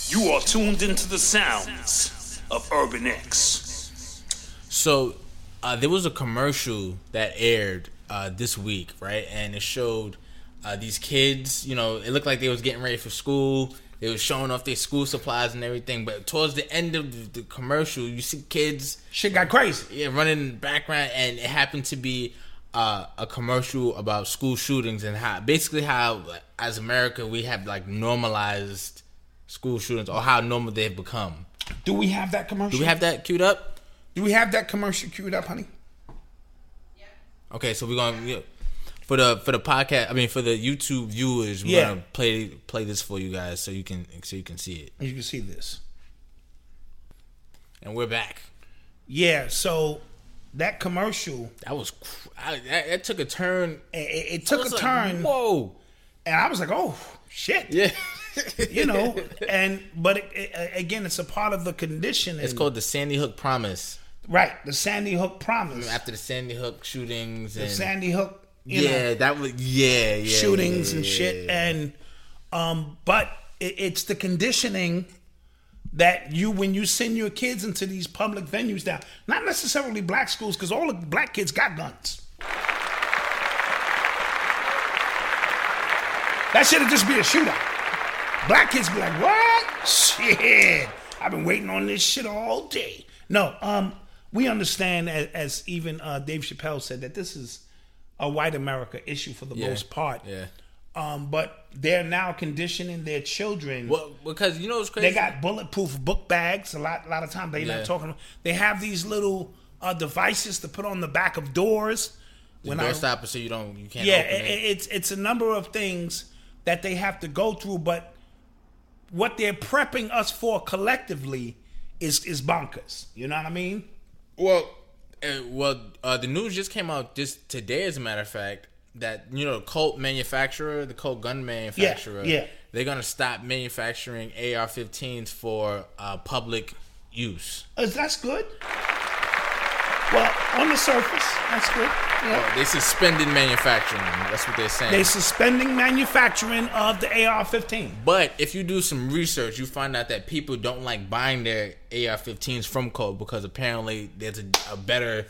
you are tuned into the sounds of Urban X. So uh, there was a commercial that aired uh, this week, right? And it showed uh, these kids. You know, it looked like they was getting ready for school. They was showing off their school supplies and everything. But towards the end of the, the commercial, you see kids Shit got crazy. yeah, running in the background, and it happened to be uh, a commercial about school shootings and how basically how as America we have like normalized school shootings or how normal they've become. Do we have that commercial? Do we have that queued up? Do we have that commercial queued up, honey? Yeah. Okay, so we're gonna yeah, for the for the podcast. I mean, for the YouTube viewers, we're Yeah. gonna play play this for you guys so you can so you can see it. You can see this. And we're back. Yeah. So that commercial, That was I, that, that took a turn. it, it- took a like, turn, Whoa! and I was like, "Oh shit!" Yeah, [laughs] You know. [laughs] and but it, it, again, it's a part of the conditioning. it's called the Sandy Hook Promise. right. The Sandy Hook promise. After the Sandy Hook shootings and the Sandy Hook. Yeah, know, that was yeah, yeah shootings yeah, and shit. And um, but it, it's the conditioning that you when you send your kids into these public venues now, not necessarily black schools, because all the black kids got guns. That should have just be a shootout. Black kids be like, what? Shit. I've been waiting on this shit all day. No, um, we understand as, as even uh, Dave Chappelle said that this is a white America issue for the Yeah. most part. Yeah. Um, but they're now conditioning their children. Well, because you know what's crazy? they got bulletproof book bags. A lot, a lot of times they Yeah. not talking. They have these little uh, devices to put on the back of doors. the door stopper so you don't you can't yeah, open it, it. it's it's a number of things that they have to go through, but what they're prepping us for collectively is is bonkers. You know what I mean? Well, uh, well, uh, the news just came out just today, as a matter of fact, that you know the Colt manufacturer, the Colt gun manufacturer, yeah. yeah. they're gonna stop manufacturing AR-15s for uh, public use. Is that's good? Well, on the surface, that's good. Yeah. Uh, they suspended manufacturing. That's what they're saying. They suspending manufacturing of the AR-15. but if you do some research, you find out that people don't like buying their AR-15s from Colt because apparently there's a, a better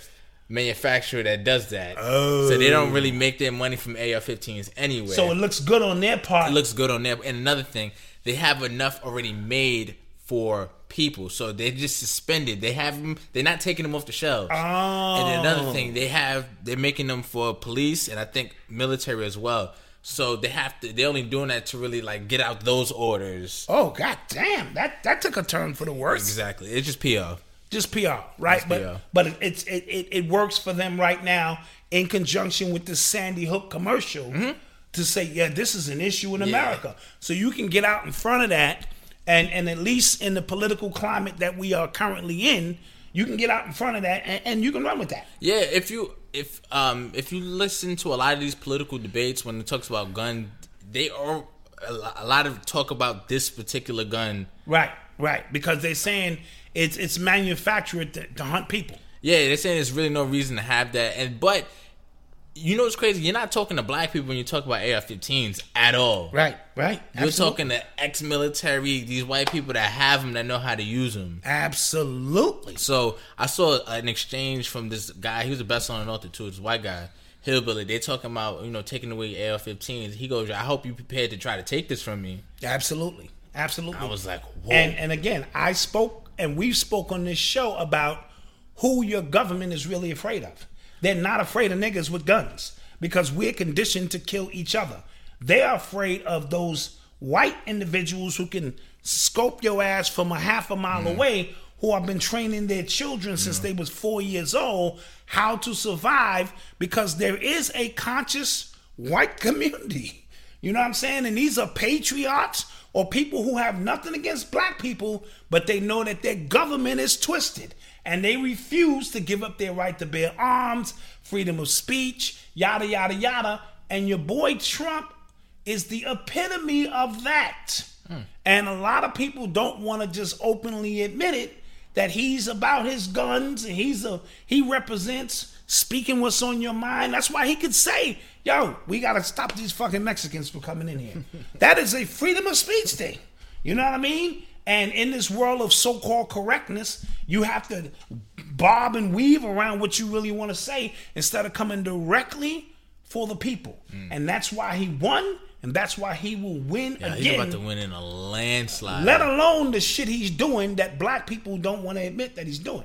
manufacturer that does that. Oh. So they don't really oh. make their money from AR-15s anyway. So it looks good on their part. it looks good on there. And another thing, they have enough already made for people, so they just suspended. They have them. They're not taking them off the shelves. Oh. And another thing, they have they're making them for police and I think military as well. So they have to. They're only doing that to really like get out those orders. Oh god damn! That that took a turn for the worse. Exactly. It's just PR. Just PR, right? Just but PR. but it, it's it, it it works for them right now in conjunction with the Sandy Hook commercial Mm-hmm. to say, yeah, this is an issue in America. So you can get out in front of that, and and at least in the political climate that we are currently in, you can get out in front of that and, and you can run with that. Yeah, if you if um if you listen to a lot of these political debates when it talks about gun, they are a lot of talk about this particular gun Right, right, because they're saying it's it's manufactured to, to hunt people. Yeah, they're saying there's really no reason to have that. And but you know what's crazy? You're not talking to black people when you talk about AR-15s at all. Right, right. You're Absolutely. talking to ex-military, these white people that have them that know how to use them. Absolutely. So I saw an exchange from this guy. He was the best on the author too. This white guy, hillbilly. They talking about you know taking away AR-15s. He goes, "I hope you prepared to try to take this from me." Absolutely. Absolutely. I was like, "Whoa!" And and again, I spoke and we've spoke on this show about who your government is really afraid of. They're not afraid of niggas with guns because we're conditioned to kill each other. They are afraid of those white individuals who can scope your ass from a half a mile mm. away who have been training their children since they was 4 years old how to survive because there is a conscious white community. You know what I'm saying? And these are patriots or people who have nothing against black people, but they know that their government is twisted and they refuse to give up their right to bear arms, freedom of speech, yada, yada, yada. And your boy Trump is the epitome of that. Hmm. And a lot of people don't want to just openly admit it that he's about his guns and he's a he represents speaking what's on your mind. That's why he could say, "Yo, we got to stop these fucking Mexicans from coming in here." [laughs] that is a freedom of speech thing. You know what I mean? And in this world of so-called correctness, you have to bob and weave around what you really want to say instead of coming directly for the people. Hmm. And that's why he won, and that's why he will win Yeah, he's about to win in a landslide. let alone the shit he's doing that black people don't want to admit that he's doing.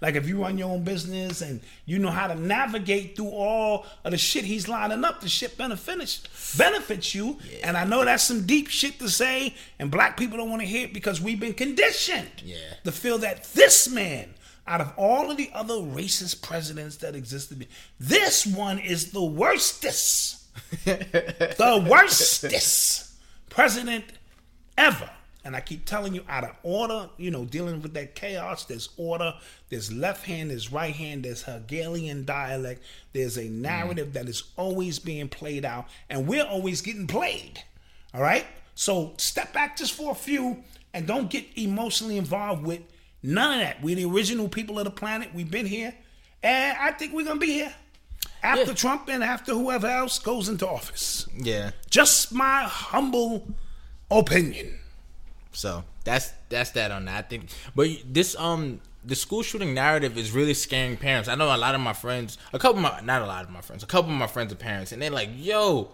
Like if you run your own business and you know how to navigate through all of the shit he's lining up, the shit benefits benefits you. And I know that's some deep shit to say, and black people don't want to hear it because we've been conditioned Yeah. to feel that this man, out of all of the other racist presidents that existed, this one is the worstest [laughs] the worstest president ever. And I keep telling you, out of order, you know, dealing with that chaos, there's order, there's left hand, there's right hand, there's Hegelian dialect, there's a narrative that is always being played out, and we're always getting played. All right? So step back just for a few and don't get emotionally involved with none of that. We're the original people of the planet. We've been here, and I think we're going to be here after Yeah. Trump and after whoever else goes into office. yeah. Just my humble opinion. So that's that's that on that. I think, but this um the school shooting narrative is really scaring parents. I know a lot of my friends, a couple of my not a lot of my friends, a couple of my friends are parents, and they're like, "Yo,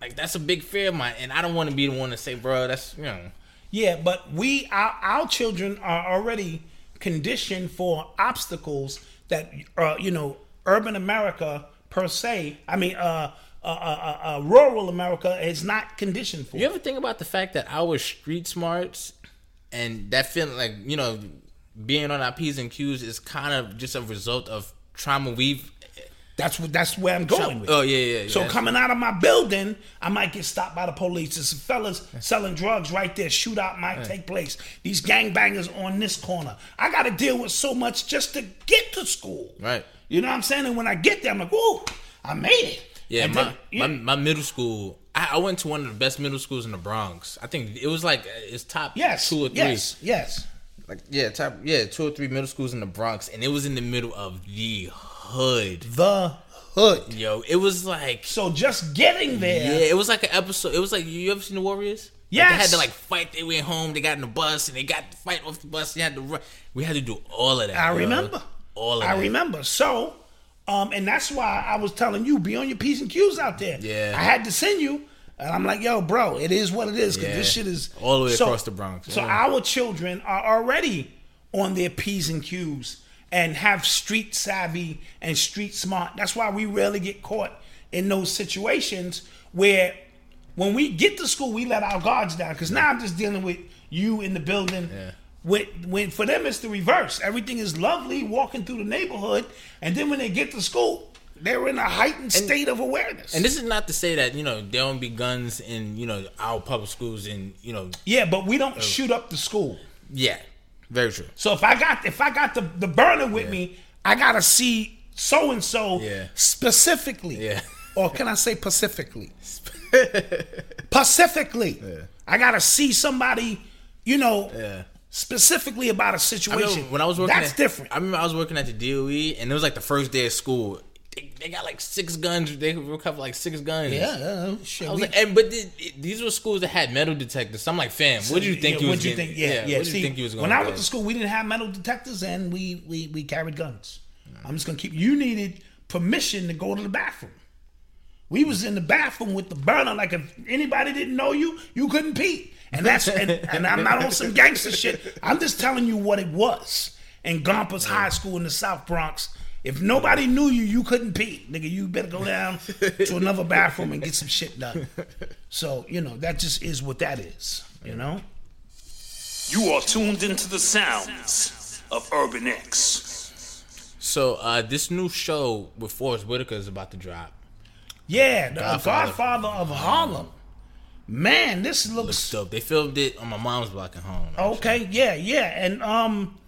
like that's a big fear of mine," and I don't want to be the one to say, "Bro, that's you know." Yeah, but we our, our children are already conditioned for obstacles that uh, you know urban America per se. I mean, uh, uh, uh, uh, rural America is not conditioned for. You ever think about the fact that our street smarts and that feeling like you know being on our p's and q's is kind of just a result of trauma we've. That's what. That's where I'm going with. Oh yeah, yeah. yeah. So coming out of my building, I might get stopped by the police. There's some fellas selling drugs right there. Shootout might take place. These gangbangers on this corner. I got to deal with so much just to get to school. Right. You know what I'm saying? And when I get there, I'm like, "Whoa, I made it." Yeah, my, yeah. my my middle school. I, I went to one of the best middle schools in the Bronx. I think it was like uh, it's top yes, two or three. yes, yes. Like yeah, top yeah, two or three middle schools in the Bronx, and it was in the middle of the hood. The hood. Yo, it was like So just getting there. yeah, it was like an episode. It was like you ever seen the Warriors? Like, they had to like fight They went home. They got in the bus and they got to fight off the bus. They had to run. We had to do all of that. I yo. remember. all of it. I that. remember. So, um, and that's why I was telling you, be on your P's and Q's out there. Yeah. I had to send you. And I'm like, yo, bro, it is what it is because Yeah. this shit is All the way across the Bronx, So yeah. our children are already on their P's and Q's and have street savvy and street smart. That's why we rarely get caught in those situations where when we get to school, we let our guards down. Because now I'm just dealing with you in the building. Yeah. When, when for them it's the reverse. Everything is lovely walking through the neighborhood, and then when they get to school, they're in a heightened state of awareness. And this is not to say that you know there won't be guns in you know our public schools and you know yeah, but we don't oh. shoot up the school. yeah, very true. So if I got if I got the, the burner with me, I gotta see so and so Yeah. specifically. Yeah. [laughs] Or can I say pacifically? [laughs] Pacifically. I gotta see somebody, you know, Yeah. Specifically about a situation. remember when I was working, that's at, different. I remember I was working at the DOE, and it was like the first day of school. They, they got like six guns. They recovered like six guns. yeah, shit. I was we- like, and but th- these were schools that had metal detectors. So I'm like, fam, what do you think yeah, you was what'd you getting- think? Yeah, yeah. What you think you was going? when I went to school, we didn't have metal detectors, and we we we carried guns. I'm just gonna keep. You needed permission to go to the bathroom. We was in the bathroom with the burner. Like if anybody didn't know you, you couldn't pee. And that's and, and I'm not on some gangster shit. I'm just telling you what it was. In Gompers High School in the South Bronx, if nobody knew you, you couldn't pee. Nigga, you better go down to another bathroom and get some shit done. So, you know, that just is what that is. You know? You are tuned into the sounds of Urban X. So uh, this new show with Forest Whitaker is about to drop. Yeah, the Godfather. Godfather, of Harlem. Man, this looks, Looks dope. They filmed it on my mom's block at home. okay. Yeah, yeah, and um,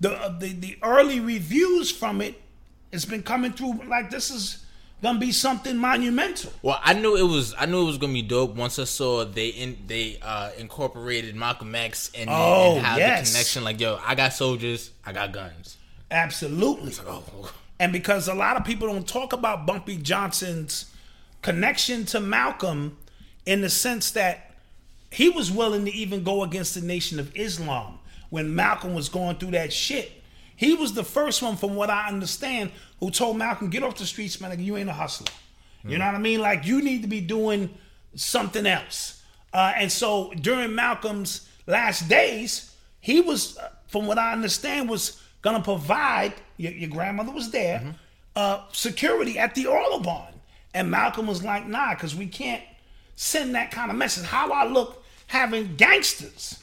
the uh, the the early reviews from it, it's been coming through like this is gonna be something monumental. Well, I knew it was. I knew it was gonna be dope once I saw they in they uh, incorporated Malcolm X and, Oh, and how yes. the connection. Like, yo, I got soldiers, I got guns. Absolutely. Oh, And because a lot of people don't talk about Bumpy Johnson's connection to Malcolm in the sense that he was willing to even go against the Nation of Islam when Malcolm was going through that shit. He was the first one, from what I understand, who told Malcolm, get off the streets, man. You ain't a hustler. You know what I mean? Like, you need to be doing something else. Uh, and so during Malcolm's last days, he was, from what I understand, was going to provide, your, your grandmother was there, uh, security at the Audubon. And Malcolm was like, nah, because we can't send that kind of message. How I look having gangsters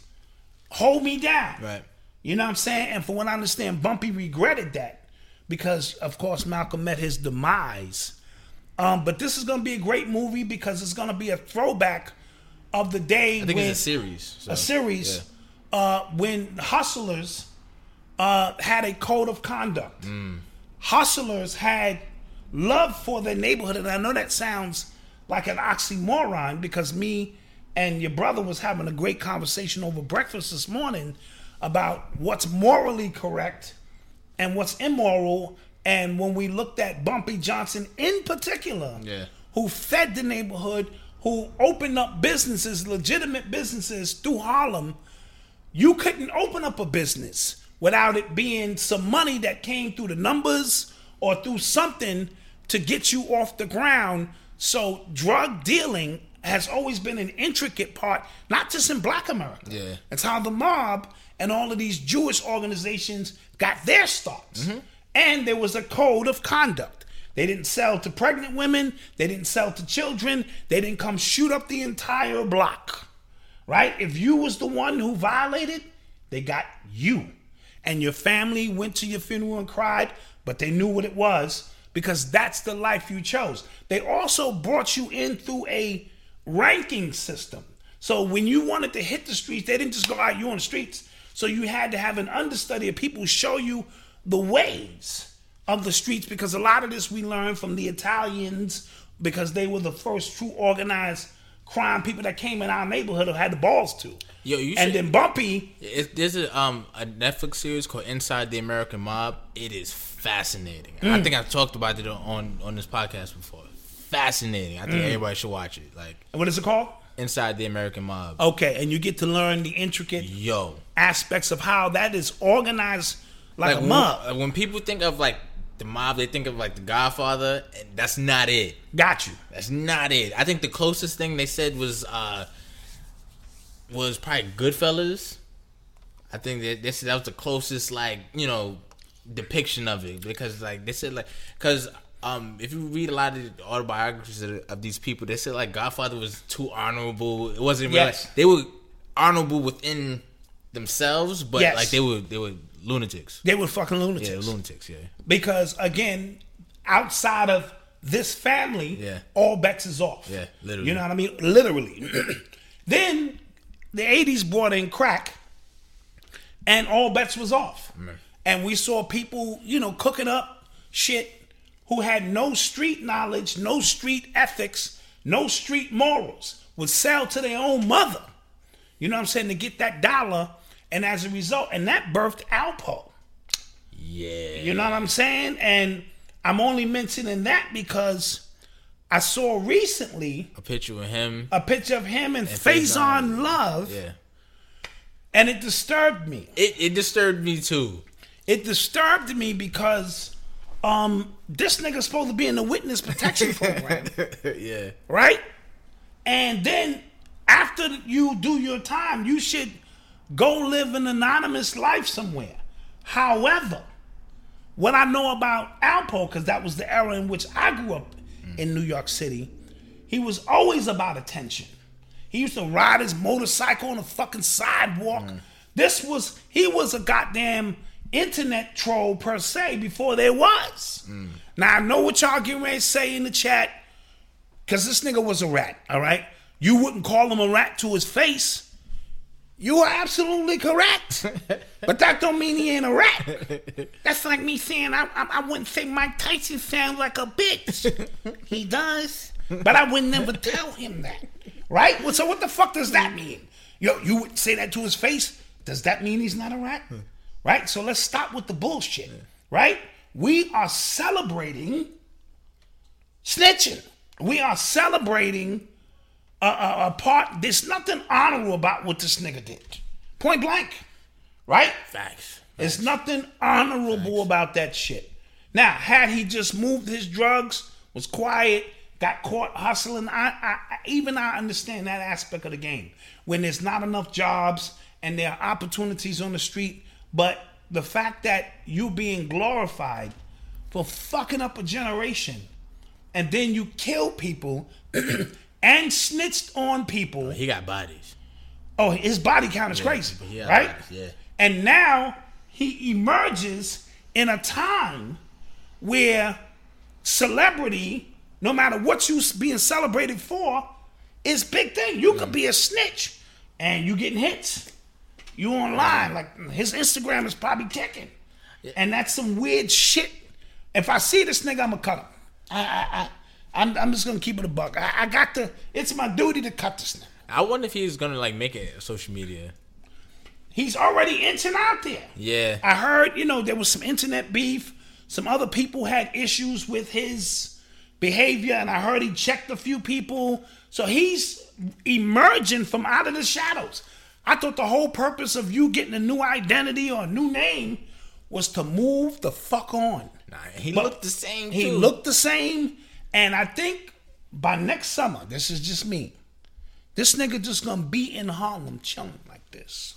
hold me down. Right. You know what I'm saying? And for what I understand, Bumpy regretted that because, of course, Malcolm met his demise. Um, but this is going to be a great movie because it's going to be a throwback of the day I think when it's a series. so, a series yeah. uh, when hustlers uh, had a code of conduct. Mm. Hustlers had love for their neighborhood, and I know that sounds like an oxymoron because me and your brother was having a great conversation over breakfast this morning about what's morally correct and what's immoral. And when we looked at Bumpy Johnson in particular, Yeah. who fed the neighborhood, who opened up businesses, legitimate businesses through Harlem, you couldn't open up a business without it being some money that came through the numbers or through something to get you off the ground. So drug dealing has always been an intricate part, not just in black America. Yeah. It's how the mob and all of these Jewish organizations got their starts. Mm-hmm. And there was a code of conduct. They didn't sell to pregnant women, they didn't sell to children, they didn't come shoot up the entire block. Right? If you was the one who violated, they got you. And your family went to your funeral and cried, but they knew what it was because that's the life you chose. They also brought you in through a ranking system. So when you wanted to hit the streets, they didn't just go out you on the streets. So you had to have an understudy of people show you the ways of the streets because a lot of this we learned from the Italians because they were the first true organized crime people that came in our neighborhood who had the balls to. Yo, you and should- then Bumpy, It, there's a um a Netflix series called Inside the American Mob. It is fascinating. Mm. I think I've talked about it on on this podcast before. Fascinating. I Mm. think everybody should watch it. Like what is it called? Inside the American Mob. Okay, and you get to learn the intricate Yo, aspects of how that is organized like, a mob. like, when people think of like the mob, they think of like the Godfather, and that's not it. Got you. That's not it. I think the closest thing they said was uh was probably Goodfellas. I think that this that was the closest like you know depiction of it because like they said like because um if you read a lot of the autobiographies of, of these people they said like Godfather was too honorable. It wasn't really Yes. they were honorable within themselves, but Yes. like they were they were lunatics. They were fucking lunatics. Yeah, lunatics. Yeah. because again, outside of this family, Yeah. all bets is off. Yeah, literally. You know what I mean? Literally. [clears throat] then the '80s brought in crack, and all bets was off. And we saw people, you know, cooking up shit who had no street knowledge, no street ethics, no street morals, would sell to their own mother. You know what I'm saying? To get that dollar And as a result, and that birthed Alpo. Yeah. You know what I'm saying? And I'm only mentioning that because I saw recently A picture of him. a picture of him and, And Faizon Faizon. Love, Yeah. and it disturbed me. It it disturbed me too. It disturbed me because um this nigga's supposed to be in the witness protection [laughs] program, yeah. right? And then after you do your time, you should go live an anonymous life somewhere. However, what I know about Alpo, because that was the era in which I grew up in New York City, he was always about attention. He used to ride his motorcycle on the fucking sidewalk. Mm. This was he was a goddamn internet troll per se before there was. Mm. Now I know what y'all getting ready to say in the chat, cause this nigga was a rat, all right? You wouldn't call him a rat to his face. You are absolutely correct. [laughs] but that don't mean he ain't a rat. That's like me saying I, I, I wouldn't say Mike Tyson sounds like a bitch. he does. But I would never tell him that. Right? Well, so what the fuck does that mean? Yo, you would say that to his face? Does that mean he's not a rat? Right? So let's stop with the bullshit. Right? We are celebrating snitching. We are celebrating a, a, a part. There's nothing honorable about what this nigga did. Point blank. Right? Facts. There's nothing honorable about that shit. Now, had he just moved his drugs, was quiet, got caught hustling, I, I, I even I understand that aspect of the game. When there's not enough jobs and there are opportunities on the street, but the fact that you being glorified for fucking up a generation and then you kill people [clears throat] and snitched on people. He got bodies. Oh, his body count is crazy, he got right? bodies, yeah. And now he emerges in a time where celebrity, no matter what you being celebrated for, is big thing. You could be a snitch and you getting hits. You online, like his Instagram is probably ticking, and that's some weird shit. If I see this nigga, I'ma cut him. I, I, I I'm, I'm just gonna keep it a buck. I, I got to. It's my duty to cut this nigga. I wonder if he's gonna like make it social media. He's already inching out there. Yeah. I heard, you know, there was some internet beef. Some other people had issues with his behavior, and I heard he checked a few people. So he's emerging from out of the shadows. I thought the whole purpose of you getting a new identity or a new name was to move the fuck on. Nah, he But looked the same. He too. looked the same, and I think by next summer, this is just me. This nigga just gonna be in Harlem chilling like this.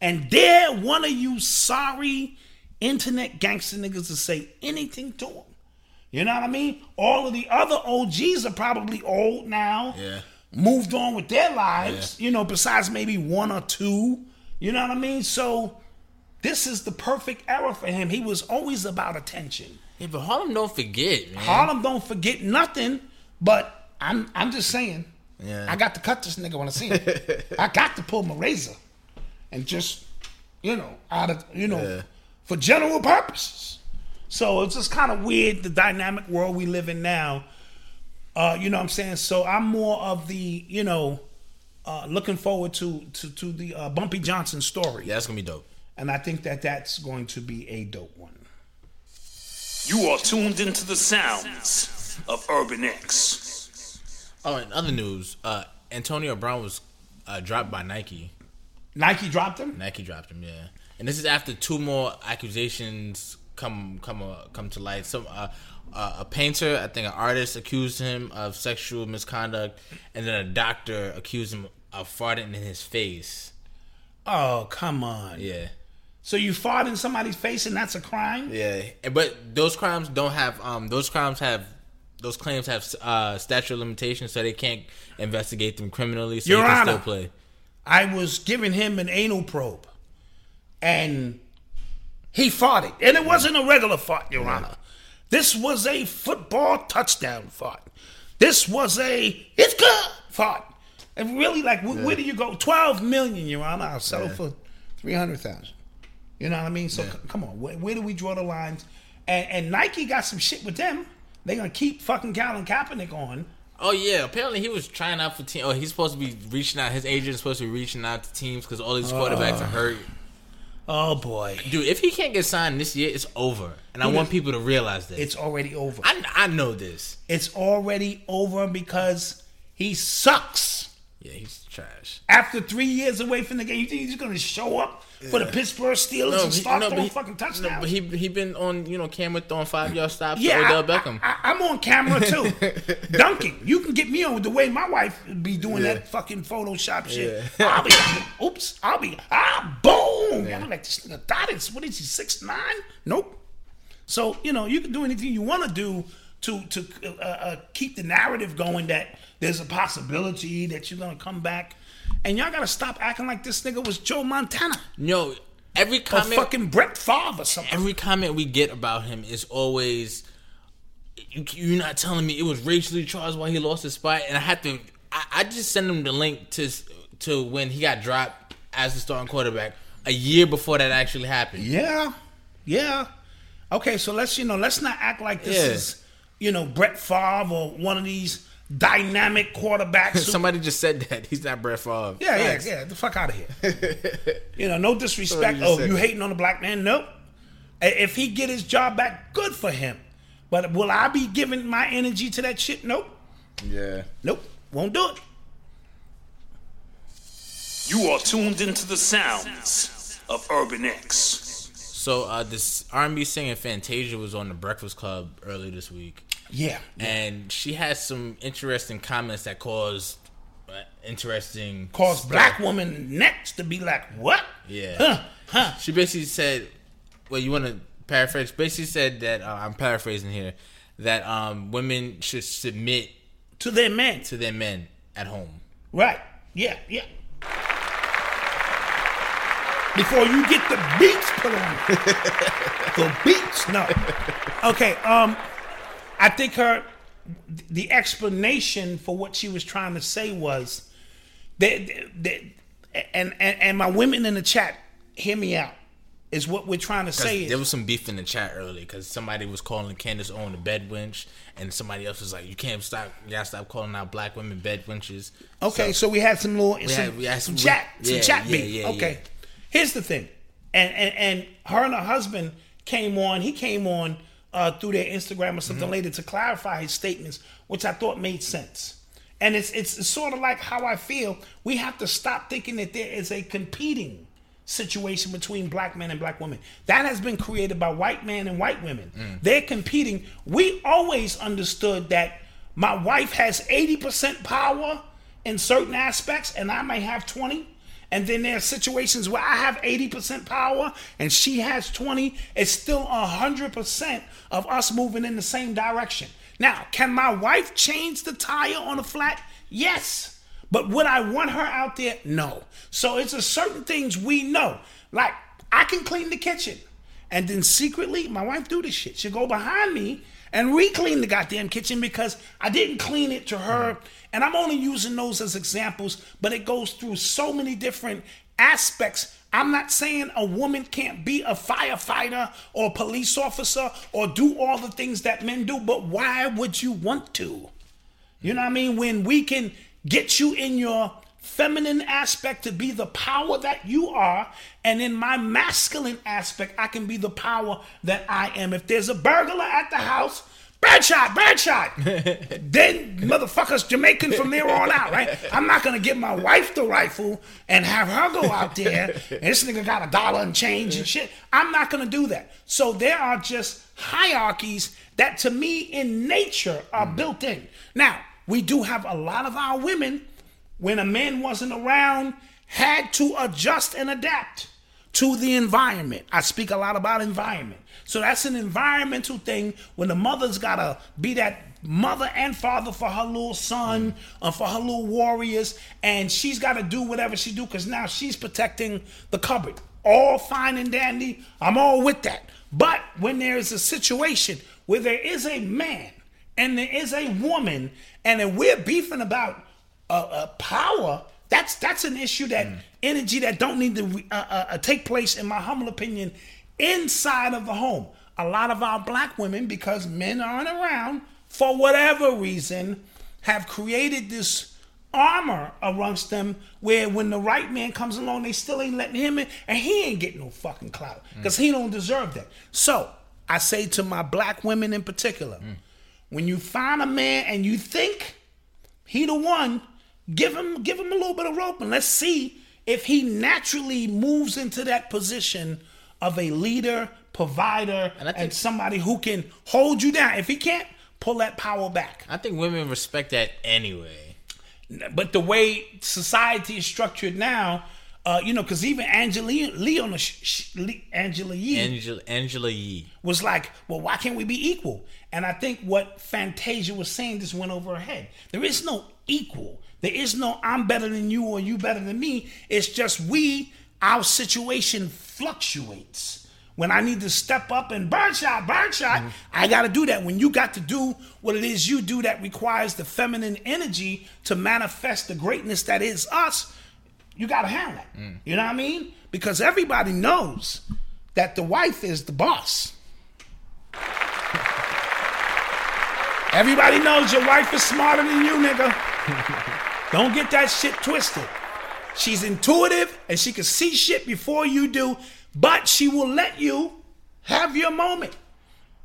And dare one of you sorry internet gangster niggas to say anything to him. You know what I mean? All of the other OGs are probably old now. Yeah. Moved on with their lives, yeah. you know, besides maybe one or two. You know what I mean? So this is the perfect era for him. He was always about attention. Yeah, but Harlem don't forget, man. Harlem don't forget nothing, but I'm I'm just saying. Yeah. I got to cut this nigga when I see him. [laughs] I got to pull my razor and just, you know, out of you know, Yeah. for general purposes. So it's just kind of weird the dynamic world we live in now. Uh, you know what I'm saying? So I'm more of the, you know, uh, looking forward to to to the uh, Bumpy Johnson story, Yeah, that's gonna be dope. and I think that that's going to be a dope one. You are tuned into the sounds of Urban X. Oh, in other news, uh, Antonio Brown was uh, dropped by Nike. Nike dropped him. Nike dropped him, yeah. And this is after two more accusations come come uh, come to light. Some uh, uh, a painter, I think, an artist accused him of sexual misconduct, and then a doctor accused him of farting in his face. Oh come on! Yeah, So you fought in somebody's face and that's a crime? yeah. But those crimes don't have um those crimes have those claims have uh statute of limitations, so they can't investigate them criminally. So Your you can Honor. still play. I was giving him an anal probe, and he farted, and it wasn't a regular fart, Your Honor. This was a football touchdown fart. This was a it's good fart. And really, like, wh- where do you go? Twelve million, Your Honor. I'll settle for three hundred thousand. You know what I mean? So c- come on, where, where do we draw the lines? And, and Nike got some shit with them. They're gonna keep fucking Colin Kaepernick on Oh yeah, apparently he was trying out for team. Oh, he's supposed to be reaching out. His agent is supposed to be reaching out to teams because all these uh, quarterbacks are hurt. Oh boy, Dude, if he can't get signed this year, it's over. And I want people to realize this. it's already over. I, I know this. It's already over because he sucks. Yeah, he's trash. After three years away from the game, you think he's going to show up for the Pittsburgh Steelers and he- start but throwing he- fucking touchdowns? No, but he he been on you know camera throwing five yard stops yeah, to I, Beckham. I, am on camera too. [laughs] Dunking. You can get me on with the way my wife be doing that fucking Photoshop shit. I'll be like, oops, I'll be, ah, boom. I'm like, this nigga thought it's, what is he, six nine? Nope. So, you know, you can do anything you want to do to to uh, uh, keep the narrative going that there's a possibility that you're going to come back. And y'all got to stop acting like this nigga was Joe Montana no, every or comment fucking Brett Favre or something. every comment we get about him is always you, you're not telling me it was racially charged why he lost his spot and i had to I, I just send him the link to to when he got dropped as the starting quarterback a year before that actually happened Yeah, yeah. Okay, so let's you know let's not act like this Yeah. is you know Brett Favre or one of these dynamic quarterbacks. [laughs] somebody just said that he's not Brett Favre yeah, yeah, yeah. The fuck out of here. [laughs] you know, no disrespect. Somebody Oh, you that. hating on the black man? Nope. If he get his job back, good for him. But will I be giving my energy to that shit? Nope. yeah Nope. Won't do it. You are tuned into the sounds of Urban X. so uh this r&b singer fantasia was on the breakfast club earlier this week Yeah. and she has some interesting comments that caused uh, interesting Cause stuff. black woman next to be like, what? Yeah. Huh? Huh? She basically said, "Well, you want to paraphrase?" Basically said that uh, I'm paraphrasing here that um, women should submit To their men. to their men at home. Right. Yeah, yeah. Before you get the beats put on [laughs] the beats, no. Okay, um, I think her the explanation for what she was trying to say was that, that and, and and my women in the chat, hear me out. Is what we're trying to say. There was some beef in the chat earlier because somebody was calling Candace Owen a bed wench, and somebody else was like, "You can't stop, you gotta stop calling out black women bed wenches." Okay, so, we had some little some, had- we had some some- chat some chat yeah, beef. yeah, okay. Here's the thing. And, and and her and her husband came on, he came on uh, through their Instagram or something Mm-hmm. later to clarify his statements, which I thought made sense. And it's, it's it's sort of like how I feel. We have to stop thinking that there is a competing situation between black men and black women. That has been created by white men and white women. Mm. They're competing. We always understood that my wife has 80% power in certain aspects and I may have 20. And then there are situations where I have 80% power and she has 20. It's still 100% of us moving in the same direction. Now, can my wife change the tire on a flat? Yes. But would I want her out there? No. So it's a certain things we know. Like I can clean the kitchen. And then secretly, my wife do this shit. She'll go behind me and re-clean the goddamn kitchen because I didn't clean it to her. Mm-hmm. And I'm only using those as examples, but it goes through so many different aspects. I'm not saying a woman can't be a firefighter or a police officer or do all the things that men do, but why would you want to? You know what I mean? When we can get you in your feminine aspect to be the power that you are, and in my masculine aspect, I can be the power that I am. If there's a burglar at the house, bad shot, bad shot. [laughs] then motherfuckers Jamaican from there on out, right? I'm not gonna give my wife the rifle and have her go out there. And this nigga got a dollar and change and shit. I'm not gonna do that. So there are just hierarchies that to me in nature are mm. built in. Now, we do have a lot of our women, when a man wasn't around, had to adjust and adapt to the environment. I speak a lot about environment. So that's an environmental thing when the mother's gotta be that mother and father for her little son or for her little warriors, and she's gotta do whatever she do because now she's protecting the cupboard. All fine and dandy. I'm all with that. But when there is a situation where there is a man and there is a woman, and then we're beefing about uh, uh, power, that's that's an issue that energy that don't need to uh, uh, uh, take place, in my humble opinion, inside of the home. A lot of our black women, because men aren't around for whatever reason, have created this armor amongst them where when the right man comes along, they still ain't letting him in, and he ain't getting no fucking clout mm. because he don't deserve that. So I say to my black women in particular, mm. when you find a man and you think he the one, give him give him a little bit of rope and let's see if he naturally moves into that position of a leader, provider, And I and, somebody who can hold you down. If he can't, pull that power back. I think women respect that anyway. But the way society is structured now, uh, you know, because even Angela Leon, sh- sh- Le- Angela Yee Angela Angela Yee. was like, well, why can't we be equal? And I think what Fantasia was saying just went over her head. There is no equal. There is no I'm better than you or you better than me. It's just we, our situation fluctuates. When I need to step up and burn shot, burn shot, mm-hmm. I got to do that. When you got to do what it is you do that requires the feminine energy to manifest the greatness that is us, you got to handle that. Mm. You know what I mean? Because everybody knows that the wife is the boss. [laughs] Everybody knows your wife is smarter than you, nigga. [laughs] Don't get that shit twisted. She's intuitive and she can see shit before you do, but she will let you have your moment.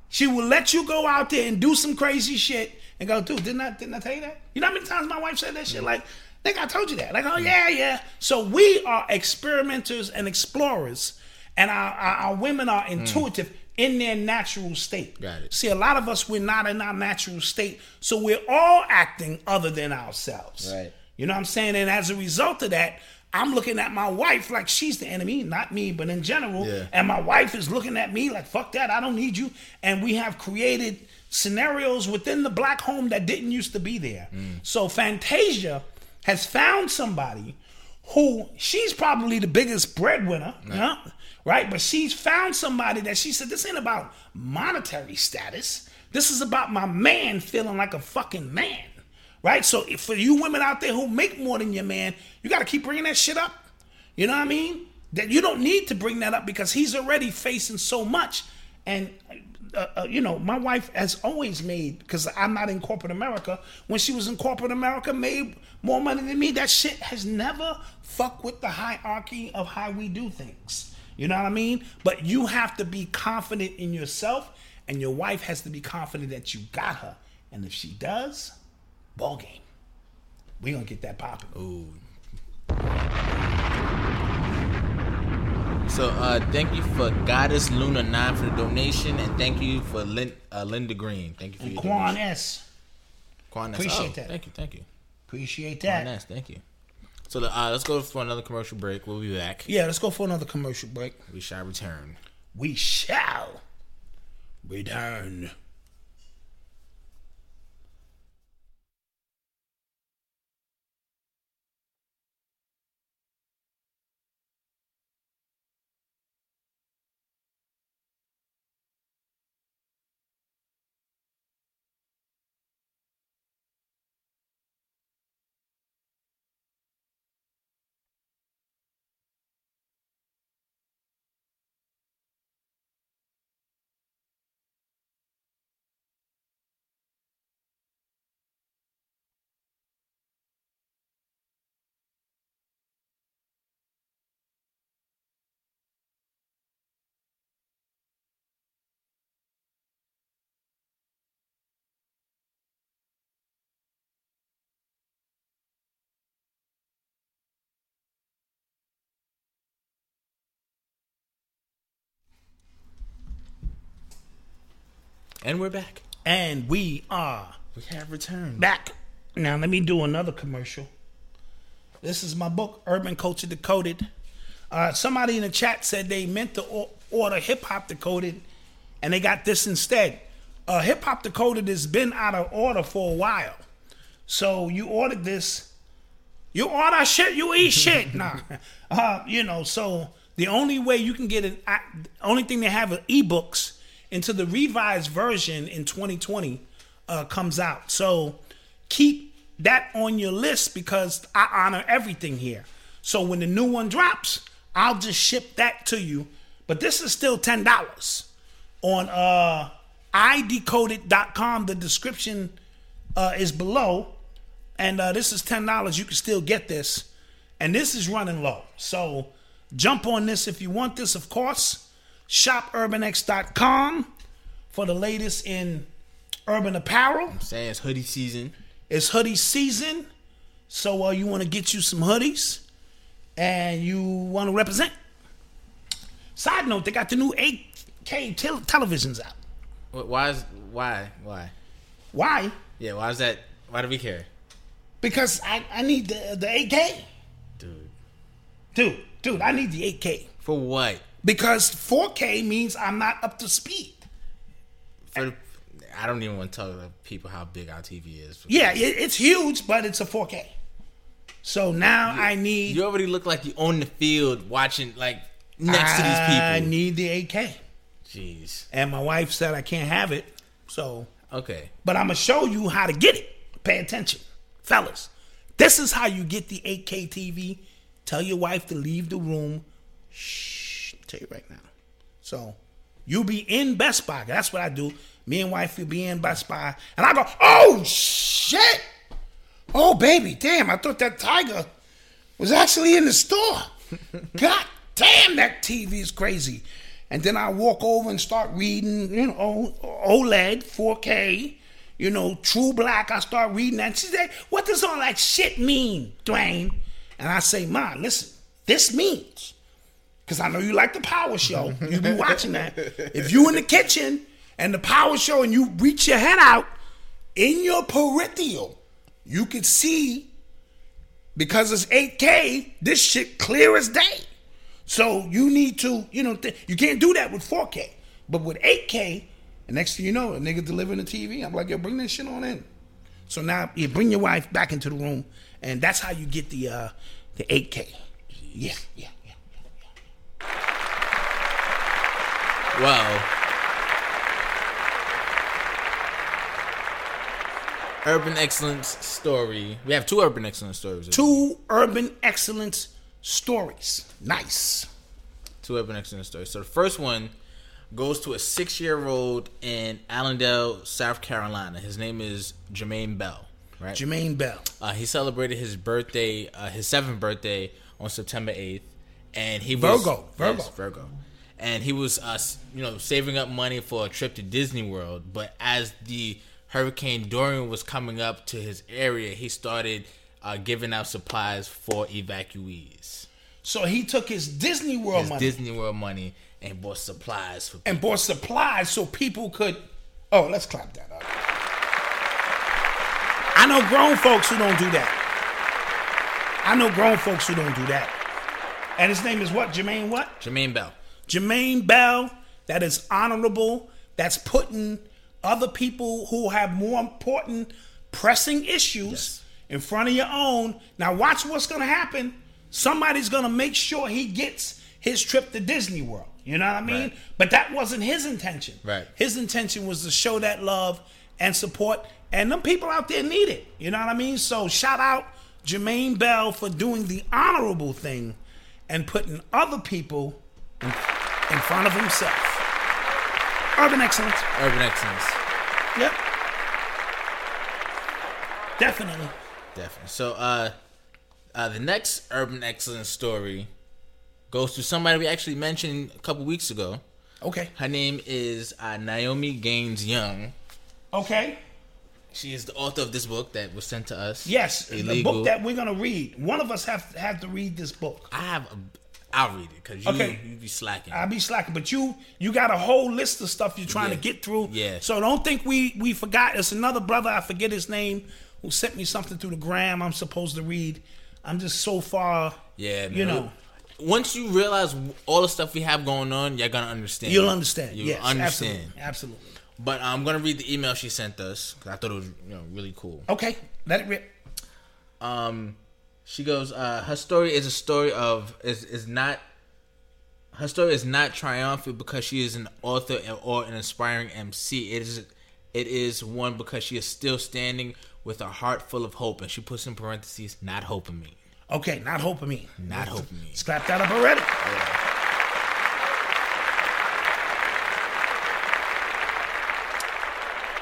She will let you go out there and do some crazy shit and go, dude, didn't I didn't I tell you that? You know how many times my wife said that shit? Like, think I told you that. Like, oh yeah, yeah. So we are experimenters and explorers, and our, our, our women are hmm. intuitive in their natural state. Got it. See, a lot of us we're not in our natural state, so we're all acting other than ourselves. Right. You know what I'm saying? And as a result of that, I'm looking at my wife like she's the enemy, not me, but in general. Yeah. And my wife is looking at me like, fuck that, I don't need you. And we have created scenarios within the black home that didn't used to be there. Mm. So Fantasia has found somebody who she's probably the biggest breadwinner, yeah, right? But she's found somebody that she said, this ain't about monetary status. This is about my man feeling like a fucking man right? So for you women out there who make more than your man, you got to keep bringing that shit up. You know what I mean? That you don't need to bring that up because he's already facing so much. And uh, uh, you know, my wife has always made because I'm not in corporate America. When she was in corporate America, made more money than me. That shit has never fucked with the hierarchy of how we do things. You know what I mean? But you have to be confident in yourself, and your wife has to be confident that you got her. And if she does, ball game. We gonna get that popping. Ooh. So uh, thank you for Goddess Luna Nine for the donation, and thank you for Lin- uh, Linda Green. Thank you for your Quan donation. S. Quan S. Appreciate Oh, that. Thank you, thank you. Appreciate Quan that. S. Thank you. So uh, let's go for another commercial break. We'll be back. Yeah, let's go for another commercial break. We shall return. We shall return. And we're back. And we are We have returned. back. Now let me do another commercial. This is my book, Urban Culture Decoded. Uh, somebody in the chat said they meant to order Hip Hop Decoded, and they got this instead. Uh, Hip Hop Decoded has been out of order for a while, so you ordered this. You order shit, you eat [laughs] shit. Nah, uh, you know. So the only way you can get it, only thing they have are ebooks until the revised version in 2020 uh, comes out. So keep that on your list because I honor everything here. So when the new one drops, I'll just ship that to you. But this is still ten dollars on uh idecoded.com. The description uh, is below. and uh, this is ten dollars. You can still get this, and this is running low. So jump on this if you want this. Of course, shopurbanx.com for the latest in urban apparel. I'm Saying it's hoodie season. It's hoodie season, so uh, you want to get you some hoodies, and you want to represent. Side note: They got the new 8K tel- televisions out. Why is why why? Why? Yeah, why is that? Why do we care, Because I, I need the the 8K, dude? dude. Dude, I need the 8K For what? Because 4K means I'm not up to speed. For I don't even want to tell the people how big our TV is. Yeah, it, it's huge, but it's a 4K. So now I need You already look like you own the field watching like next to these people. I need the 8K, Jeez. and my wife said I can't have it. So Okay. but I'm gonna show you how to get it. Pay attention, fellas. This is how you get the 8K TV. Tell your wife to leave the room. Shh. Tell you right now. So you be in Best Buy. That's what I do. Me and wife will be in Best Buy, and I go, "Oh shit! Oh baby, damn! I thought that tiger was actually in the store. [laughs] God damn, that TV is crazy." And then I walk over and start reading, you know, OLED, 4K, you know, True Black. I start reading that. She said, "What does all that shit mean, Duane?" And I say, "Ma, listen, this means." Because I know you like the power show. You be [laughs] watching that. If you in the kitchen and the power show and you reach your head out, in your peripheral, you could see because it's 8K, this shit clear as day. So you need to, you know, th- you can't do that with 4K. But with 8K, the next thing you know, a nigga delivering the TV. I'm like, yo, bring this shit on in. So now you bring your wife back into the room, and that's how you get the uh the 8K. Yeah, yeah, Well, urban excellence story. We have two urban excellence stories. Two urban excellence stories. Nice. Two urban excellence stories. So the first one goes to a six-year-old in Allendale, South Carolina. His name is Jermaine Bell. Right. Jermaine Bell. Uh, he celebrated his birthday, uh, his seventh birthday, on September eighth, and he was Virgo, Virgo. Yes, Virgo, and he was, uh, you know, saving up money for a trip to Disney World. But as the Hurricane Dorian was coming up to his area, he started uh, giving out supplies for evacuees. So he took his Disney World His money Disney World money and bought supplies for. and bought supplies so people could. Oh, let's clap that up. I know grown folks who don't do that. I know grown folks who don't do that. And his name is what? Jermaine what? Jermaine Bell. Jermaine Bell. That is honorable. That's putting other people who have more important, pressing issues in front of your own. Now, watch what's going to happen. Somebody's going to make sure he gets his trip to Disney World. You know what I mean? Right. But that wasn't his intention. Right. His intention was to show that love and support, and them people out there need it. You know what I mean? So shout out Jermaine Bell for doing the honorable thing and putting other people in, in front of himself. Urban excellence. Urban excellence. Yep. Definitely. Definitely. So, uh, uh, the next urban excellence story goes to somebody we actually mentioned a couple weeks ago. Okay. Her name is uh, Naomi Gaines Young. Okay. She is the author of this book that was sent to us. Yes, the book that we're gonna read. One of us have have to read this book. I have. I'll read it because you Okay. you be slacking. I'll be slacking, but you you got a whole list of stuff you're trying Yeah. to get through. Yeah. So don't think we we forgot. It's another brother. I forget his name who sent me something through the gram. I'm supposed to read. I'm just so far. yeah, You know. Once you realize all the stuff we have going on, you're gonna understand. You'll understand. You'll yes, understand. absolutely, absolutely. But I'm gonna read the email she sent us 'cause I thought it was you know really cool. Okay, let it rip. um she goes uh her story is a story of is is not her story is not triumphant because she is an author or an aspiring MC. It is it is one because she is still standing with a heart full of hope and she puts in parentheses not hoping me. Okay, not hoping me. Not hoping me. Let's clap that up already.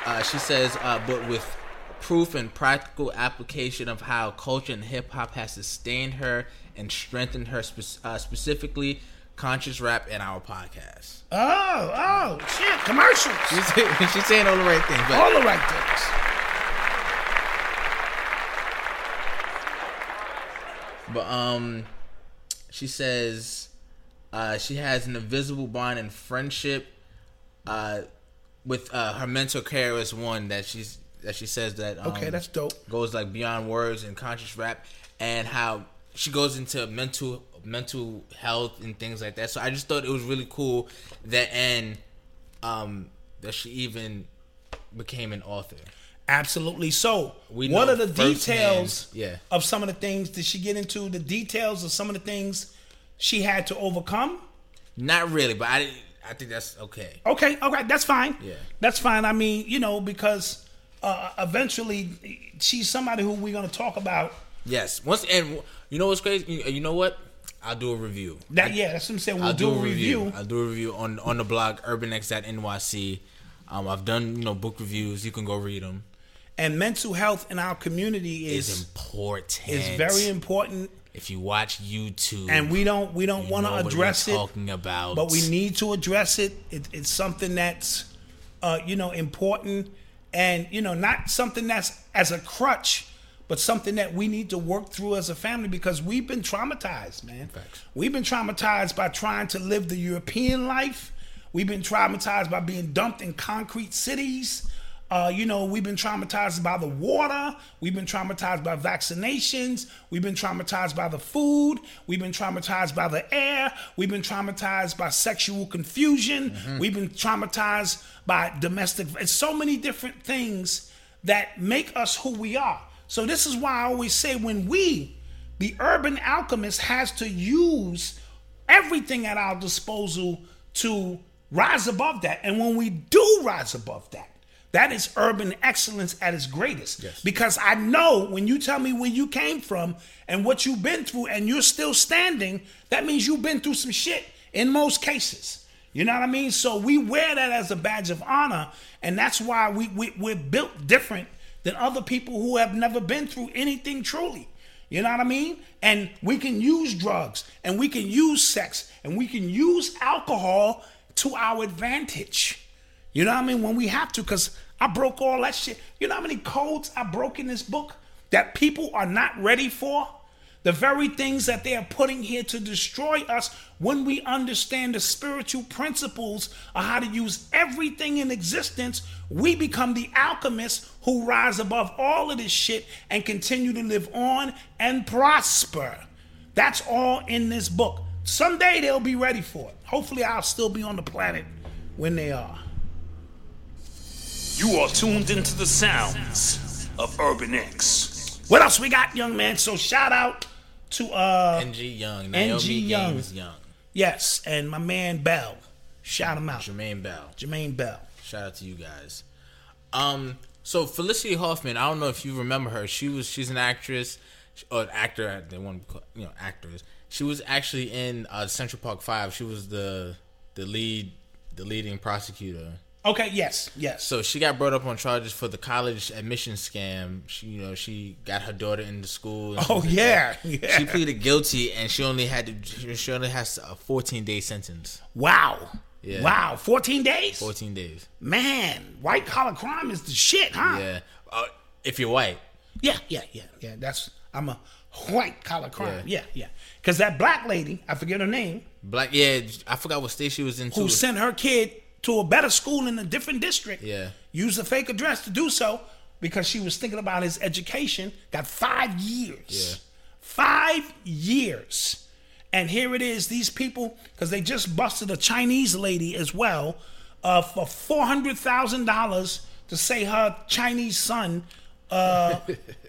Uh, she says, uh, but with proof and practical application of how culture and hip hop has sustained her and strengthened her, spe- uh, specifically conscious rap and our podcast. Oh, oh, shit, commercials. She's, [laughs] she's saying all the right things, All the right things. But um, she says uh, she has an invisible bond and friendship uh, with uh, her mental care is one that she's that she says that um, Okay, that's dope. goes like beyond words and conscious rap and how she goes into mental mental health and things like that. So I just thought it was really cool that and um that she even became an author. Absolutely. So, We what know are the details yeah. of some of the things? Did she get into the details of some of the things she had to overcome? Not really, but I I think that's okay. Okay, okay, that's fine. Yeah. That's fine. I mean, you know, because uh, eventually she's somebody who we're going to talk about. Yes. Once and you know what's crazy? You, know what? I'll do a review. That yeah, that's what I'm saying. We'll I'll do, a review. I'll do a review on on the blog urbanx.nyc. Um, I've done you know book reviews. You can go read them. And mental health in our community It's is important. is very important, If you watch YouTube, and we don't we don't want to address it. Talking about, but we need to address it. it it's something that's, uh, you know, important, and you know, not something that's as a crutch, but something that we need to work through as a family because we've been traumatized, man. Facts. We've been traumatized by trying to live the European life. We've been traumatized by being dumped in concrete cities. Uh, you know, we've been traumatized by the water. We've been traumatized by vaccinations. We've been traumatized by the food. We've been traumatized by the air. We've been traumatized by sexual confusion. We've been traumatized by domestic. It's so many different things that make us who we are. So this is why I always say when we, the urban alchemist, has to use everything at our disposal to rise above that. And when we do rise above that, that is urban excellence at its greatest. Yes. Because I know when you tell me where you came from and what you've been through and you're still standing, that means you've been through some shit in most cases. You know what I mean? So we wear that as a badge of honor, and that's why we, we we're built different than other people who have never been through anything truly. You know what I mean? And we can use drugs, and we can use sex, and we can use alcohol to our advantage. You know what I mean? When we have to, because I broke all that shit. You know how many codes I broke in this book that people are not ready for? The very things that they are putting here to destroy us when we understand the spiritual principles of how to use everything in existence, we become the alchemists who rise above all of this shit and continue to live on and prosper. That's all in this book. Someday they'll be ready for it. Hopefully, I'll still be on the planet when they are. You are tuned into the sounds of Urban X. What else we got, young man? So shout out to uh NG Young, Naomi Young. Gaines Young, yes, and my man Bell. Shout him out. Jermaine Bell. Jermaine Bell. Shout out to you guys. Um, so Felicity Huffman, I don't know if you remember her. She was she's an actress or an actor. They want to you know actors. She was actually in uh, Central Park Five. She was the the lead the leading prosecutor. Okay, yes, yes. So she got brought up on charges for the college admission scam. She, you know, she got her daughter into school. Oh like yeah, yeah. She pleaded guilty, and she only had to. She only has a 14 day sentence. wow. Yeah. Wow. 14 days? 14 days. Man, white collar crime is the shit, huh? Yeah. Uh, if you're white. Yeah, yeah, yeah, yeah. That's I'm a white collar crime. Yeah, yeah. Because that black lady, I forget her name, Black, yeah, I forgot what state she was in. who sent her kid to a better school in a different district. Yeah. Used a fake address to do so because she was thinking about his education. Got five years. Yeah. Five years. And here it is, these people, because they just busted a Chinese lady as well uh, for $400,000 to say her Chinese son. Uh,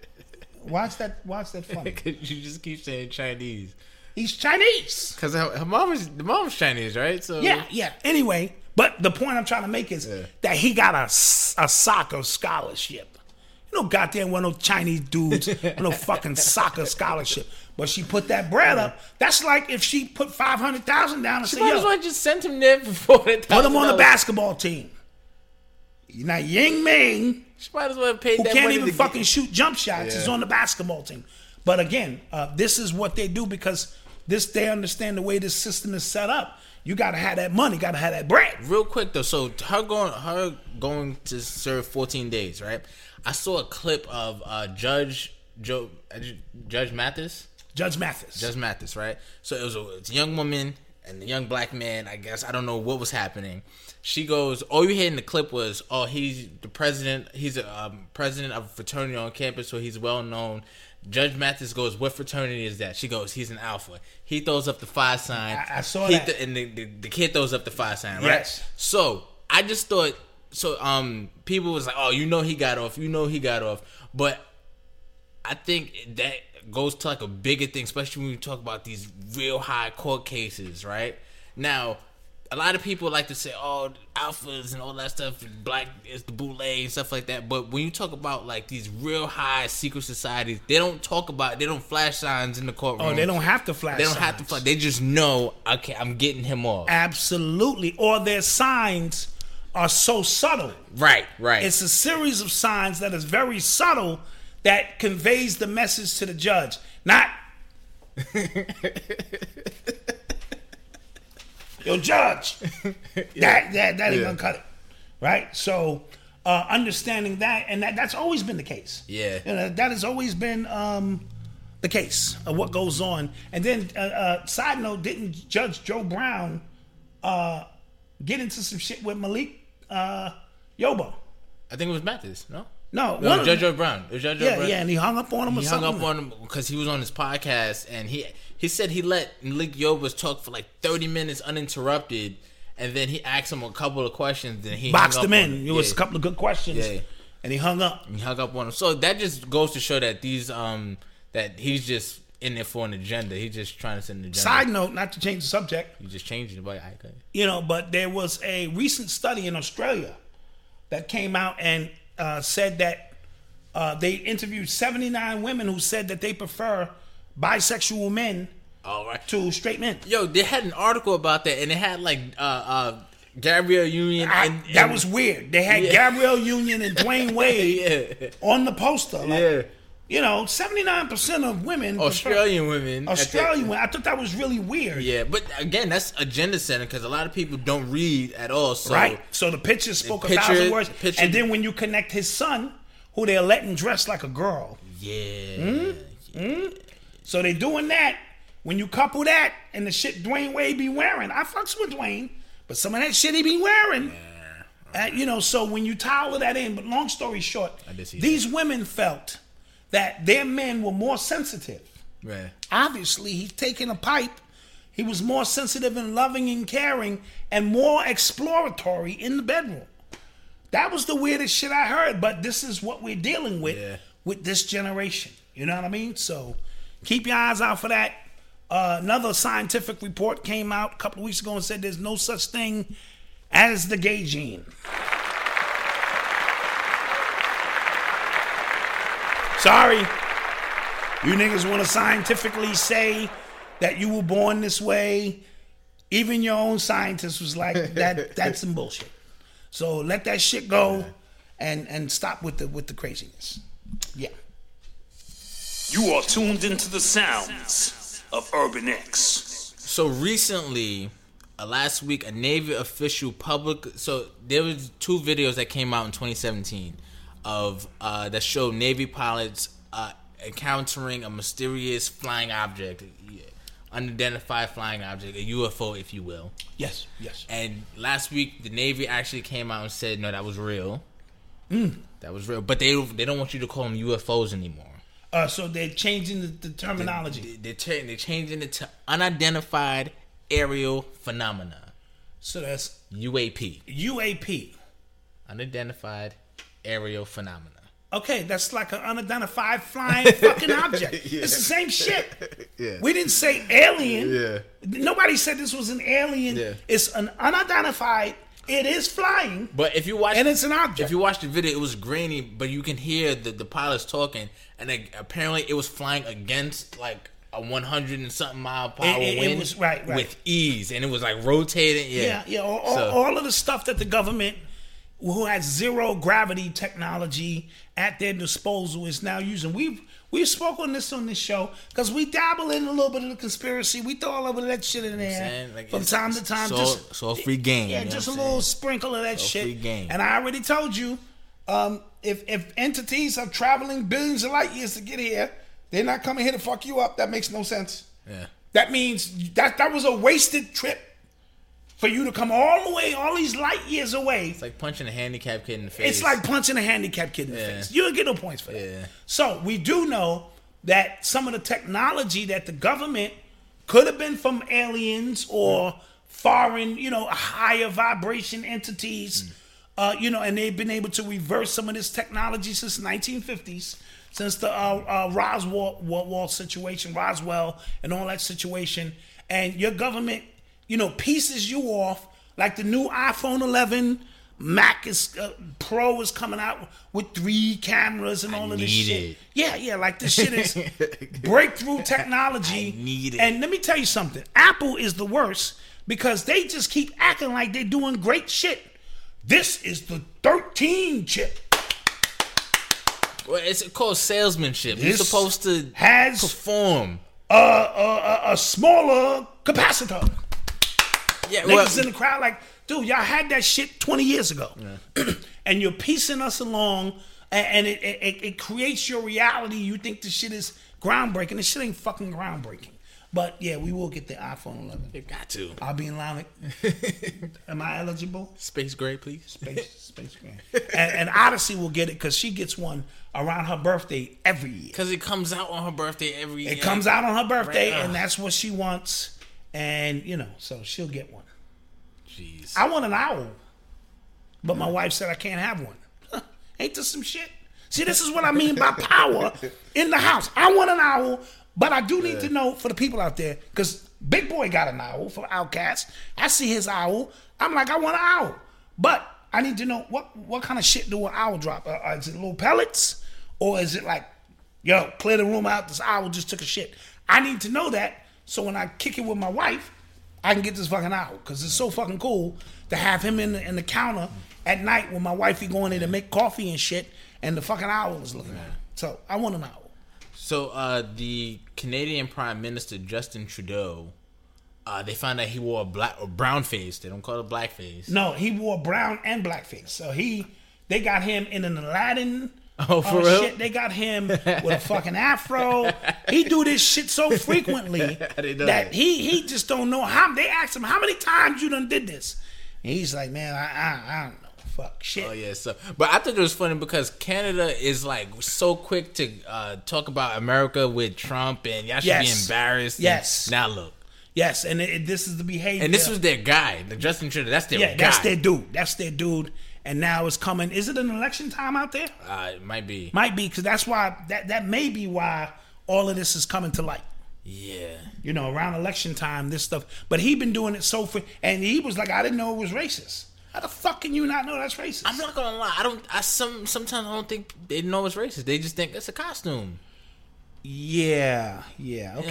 [laughs] watch that, watch that funny. [laughs] you just keep saying Chinese. He's Chinese. Cause her, her mom is the mom's Chinese, right? So Yeah, yeah. Anyway, but the point I'm trying to make is that he got a, a soccer scholarship. You know, goddamn one of those Chinese dudes [laughs] with no fucking soccer scholarship. But she put that bread up. That's like if she put five hundred thousand down and She said, might as well just send him there for forty put him on the basketball team." Now, Ying Ming She might as well have paid who that can't money even fucking get- shoot jump shots is on the basketball team. But again, uh, this is what they do because this they understand the way this system is set up. You got to have that money, got to have that bread. Real quick though, so her going her going to serve 14 days, right? I saw a clip of uh, Judge Joe Judge Mathis. Judge Mathis. Judge Mathis, right? So it was a, it's a young woman and a young black man. I guess I don't know what was happening. She goes, all you hear in the clip was, "Oh, he's the president. He's a um, president of a fraternity on campus, so he's well known." Judge Mathis goes, "What fraternity is that?" She goes, "He's an alpha." He throws up the five sign. I- I saw He that. th- and the, the, the kid throws up the five sign, right? Yes. So I just thought, so um, people was like, "Oh, you know he got off. You know he got off," but I think that goes to like a bigger thing, especially when you talk about these real high court cases, right? Now, a lot of people like to say, "Oh, alphas and all that stuff, black is the boule and stuff like that." But when you talk about like these real high secret societies, they don't talk about, they don't flash signs in the courtroom. oh, they don't have to flash. They don't have to signs. flash. They just know, okay, I'm getting him off. Absolutely. Or their signs are so subtle. Right, right. It's a series of signs that is very subtle that conveys the message to the judge. Not [laughs] Yo, judge. [laughs] That that that ain't gonna cut it. Right? So uh, understanding that and that that's always been the case. Yeah. You know, that has always been um, the case of what goes on. And then uh, uh, side note, didn't Judge Joe Brown uh, get into some shit with Malik uh, Yoba? I think it was Mathis, no? No, No, Judge Joe Brown. It was Judge Joe Yeah, Brown. yeah, and he hung up on him or he hung up on him because he was on his podcast and he he said he let Malik Yobas talk for like 30 minutes uninterrupted and then he asked him a couple of questions and he boxed him in. on It was Yeah. a couple of good questions, Yeah. and he hung up. He hung up on him. So that just goes to show that these um that he's just in there for an agenda. He's just trying to send an agenda. Side note, not to change the subject, You just changed it, but I okay. you know, but there was a recent study in Australia that came out and uh, said that uh, they interviewed 79 women who said that they prefer bisexual men All right. to straight men. Yo, they had an article about that, and it had like uh uh Gabrielle Union. I- and, that was weird. They had Yeah. Gabrielle Union and Dwyane [laughs] Wade yeah, on the poster. Like, yeah. You know, 79% of women. prefer- Australian women. Australian women. I thought that was really weird. Yeah, but again, that's agenda setting because a lot of people don't read at all. So right? So the picture spoke a picture- thousand words. picture- and then when you connect his son, who they're letting dress like a girl. yeah, So they doing that. When you couple that and the shit Dwyane Wade be wearing, I fucks with Dwyane, but some of that shit he be wearing. Uh, you know, so when you tie all of that in, but long story short, these women felt that their men were more sensitive. right. Obviously, he's taking a pipe. He was more sensitive and loving and caring and more exploratory in the bedroom. That was the weirdest shit I heard, but this is what we're dealing with Yeah. with this generation. You know what I mean? So keep your eyes out for that. Uh, another scientific report came out a couple of weeks ago and said there's no such thing as the gay gene. Sorry. You niggas want to scientifically say that you were born this way. Even your own scientist was like, that that's some bullshit. So let that shit go and and stop with the with the craziness. Yeah. You are tuned into the sounds of Urban X. So recently, uh, last week, a Navy official public. So there was two videos that came out in 2017 of uh, that showed Navy pilots uh, encountering a mysterious flying object, unidentified flying object, a UFO, if you will. Yes. Yes. And last week, the Navy actually came out and said, "No, that was real. That was real." But they they don't want you to call them UFOs anymore. Uh, so they're changing the, the terminology. They, they're, cha- they're changing it to unidentified aerial phenomena. So that's UAP, UAP. unidentified aerial phenomena. Okay, that's like an unidentified flying fucking object. [laughs] It's the same shit. [laughs] Yeah. We didn't say alien. Yeah. Nobody said this was an alien. Yeah. It's an unidentified. It is flying, But if you watch, and it's an object. if you watch the video, it was grainy, but you can hear the the pilots talking, and they, apparently it was flying against like a 100 and something mile per hour it- it wind was- right, right. with ease, and it was like rotating. Yeah, yeah, yeah. All, all, So- all of the stuff that the government who has zero gravity technology at their disposal is now using. We've we've spoken this on this show because we dabble in a little bit of the conspiracy. We throw a little bit of that shit in there? Like, from time to time. so- just so free game, Yeah, just a I'm little sprinkle of that So shit. free game. And I already told you, um, if if entities are traveling billions of light years to get here, they're not coming here to fuck you up. That makes no sense. Yeah. That means that that was a wasted trip for you to come all the way, all these light years away. It's like punching a handicapped kid in the face. It's like punching a handicapped kid in the face. You don't get no points for that. Yeah. So we do know that some of the technology that the government could have been from aliens or foreign, you know, higher vibration entities, uh, you know, and they've been able to reverse some of this technology since the 1950s, since the uh, uh, Roswell Wall situation, Roswell, and all that situation. And your government, you know, pieces you off like the new iPhone 11. Mac is uh, Pro is coming out with three cameras and all of this shit. it. Yeah, yeah, like this shit is [laughs] breakthrough technology. I need it. And let me tell you something. Apple is the worst because they just keep acting like they're doing great shit. This is the 13 chip. Well, it's called salesmanship. You're supposed to has- perform. Uh, a, a smaller capacitor. Yeah, Niggas in the crowd like, dude, y'all had that shit 20 years ago. [clears throat] and you're piecing us along and, it, it, it creates your reality. You think the shit is groundbreaking. This shit ain't fucking groundbreaking. But yeah, we will get the iPhone 11. you got to I'll be in line. [laughs] Am I eligible? space gray, please. Space, [laughs] space grant. And, and Odyssey will get it because she gets one around her birthday every year. Because it comes out on her birthday every year. It comes out on her birthday, Right. and that's what she wants. And you know, so she'll get one. Jeez. I want an owl, but my wife said I can't have one. Huh, [laughs] ain't this some shit? See, this is what I mean by power in the house. I want an owl, but I do need to know for the people out there, because Big Boi got an owl for OutKast. I see his owl. I'm like, I want an owl, but I need to know what what kind of shit do an owl drop? Uh, uh, is it little pellets, or is it like, yo, clear the room out? This owl just took a shit. I need to know that, so when I kick it with my wife, I can get this fucking owl because it's so fucking cool to have him in the, in the counter at night when my wife wifey going in to make coffee and shit, and the fucking owl is looking at her. So I want an owl. So uh, the Canadian Prime Minister Justin Trudeau, uh, they found out he wore a black or brown face. They don't call it black face. No, he wore brown and blackface. So he, they got him in an Aladdin. Oh, for uh, real? Shit. They got him with a fucking afro. He do this shit so frequently [laughs] that that. he he just don't know how. They asked him how many times you done did this, and he's like, man, I I, I don't know, fuck shit. Oh yeah, so but I thought it was funny because Canada is like so quick to uh, talk about America with Trump and y'all should Yes. be embarrassed. Yes. now look, Yes, and it, this is the behavior. and this was their guy, the Justin Trudeau. That's their yeah, guy. that's their dude. That's their dude. And now it's coming. Is it an election time out there? Uh, it might be. Might be because that's why that that may be why all of this is coming to light. Yeah. You know, around election time, this stuff. But he been doing it so for, and he was like, I didn't know it was racist. How the fuck can you not know that's racist? I'm not gonna lie. I don't. I some sometimes I don't think they know it's racist. They just think it's a costume. Yeah, yeah, okay,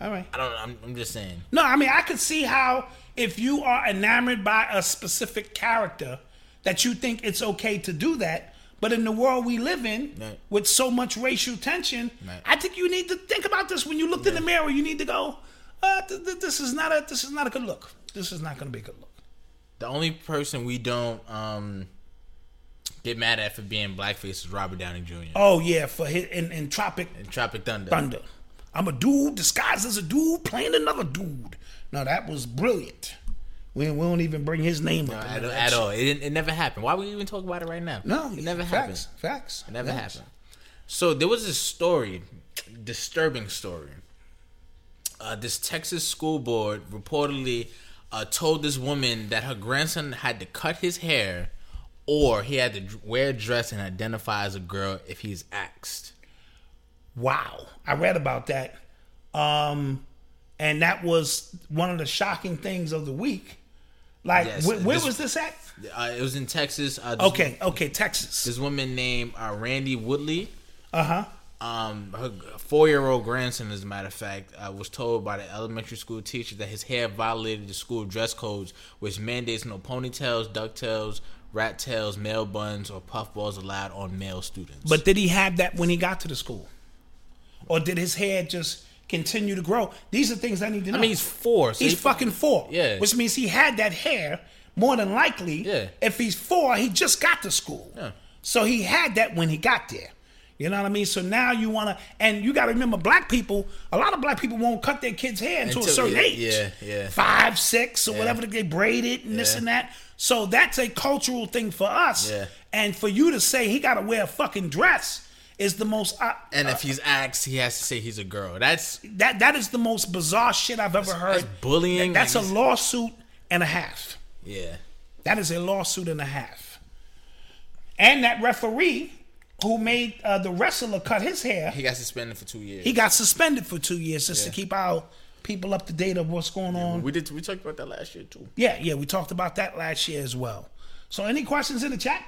Yeah. all right. I don't. I'm, I'm just saying. No, I mean I could see how if you are enamored by a specific character, that you think it's okay to do that. But in the world we live in, Right. with so much racial tension, Right. I think you need to think about this when you look in the mirror. You need to go, uh, th- th- "This is not a this is not a good look. This is not going to be a good look." The only person we don't um get mad at for being blackface is Robert Downey Jr. Oh yeah, for his in, in Tropic in Tropic Thunder. Thunder, I'm a dude disguised as a dude playing another dude. Now that was brilliant. We, we don't even bring his name up. At, at all. It, it never happened. Why would we even talk about it right now? No, it never facts, happened. Facts. It never Facts. happened. So there was this story, disturbing story. Uh, this Texas school board reportedly uh, told this woman that her grandson had to cut his hair, or he had to wear a dress and identify as a girl if he's asked. Wow, I read about that, um, and that was one of the shocking things of the week. Like, Yes, where, where this- was this at? Uh, it was in Texas. Uh, Okay, okay, Texas. This woman named uh, Randy Woodley. Uh huh. Um, her four-year-old grandson, as a matter of fact, uh, was told by the elementary school teacher that his hair violated the school dress codes, which mandates no ponytails, ducktails, rat tails, male buns, or puffballs allowed on male students. But did he have that when he got to the school? Or did his hair just continue to grow? These are things I need to know. I mean, he's four. So he's he- fucking four. Yeah. Which means he had that hair more than likely. Yeah. If he's four, he just got to school. Yeah. So he had that when he got there. You know what I mean? So now you want to, and you got to remember, black people. A lot of black people won't cut their kids' hair until, a certain yeah, age. yeah, yeah. Five, six, or Yeah. whatever they braid it and this and that. So that's a cultural thing for us. Yeah. And for you to say he got to wear a fucking dress is the most. Uh, and if he's asked, he has to say he's a girl. That's that that is the most bizarre shit I've ever heard. that's bullying. That- that's a lawsuit and a half. Yeah. That is a lawsuit and a half. And that referee who made uh, the wrestler cut his hair, He got suspended for two years. he got suspended for two years just Yeah. to keep our people up to date of what's going on. we did. We talked about that last year too. yeah, yeah, we talked about that last year as well. So, any questions in the chat?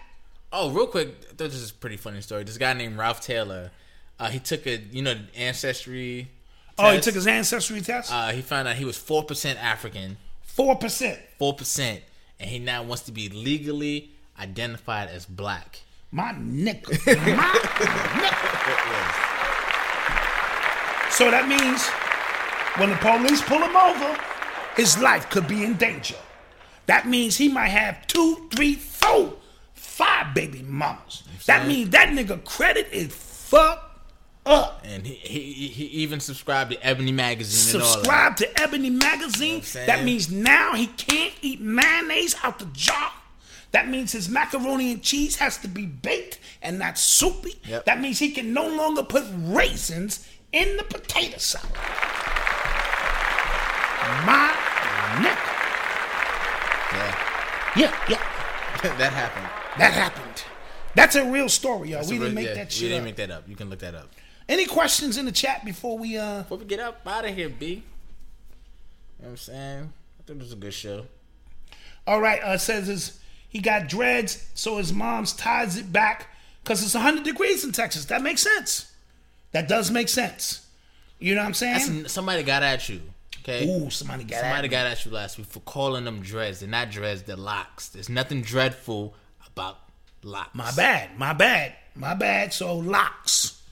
Oh, real quick, this is a pretty funny story. This guy named Ralph Taylor, uh, he took a you know ancestry. Oh, he took his ancestry test. Uh, he found out he was four percent African, Four percent. four percent, and he now wants to be legally identified as black. My nigga. [laughs] My nigga. So that means when the police pull him over, his life could be in danger. That means he might have two, three, four, five baby mamas. That means that nigga credit is fucked up. And he, he he even subscribed to Ebony magazine and all that. Subscribe to Ebony Magazine. saying? that means now he can't eat mayonnaise out the jar. That means his macaroni and cheese has to be baked and not soupy. Yep. That means he can no longer put raisins in the potato salad. My neck. Yeah, Yeah, yeah. [laughs] that happened. That happened. That's a real story, y'all. That's we didn't real- make yeah, that We didn't up. make that up. You can look that up. Any questions in the chat before we uh Before we get up out of here, B. You know what I'm saying? I think it was a good show. All right, uh, says his, he got dreads, so his mom's ties it back because it's 100 degrees in Texas. That makes sense. That does make sense. You know what I'm saying? That's, somebody got at you. Okay. Ooh, somebody got Somebody at me. got at you last week for calling them dreads. They're not dreads. They're locks. There's nothing dreadful about locks. My bad, my bad, my bad. So locks,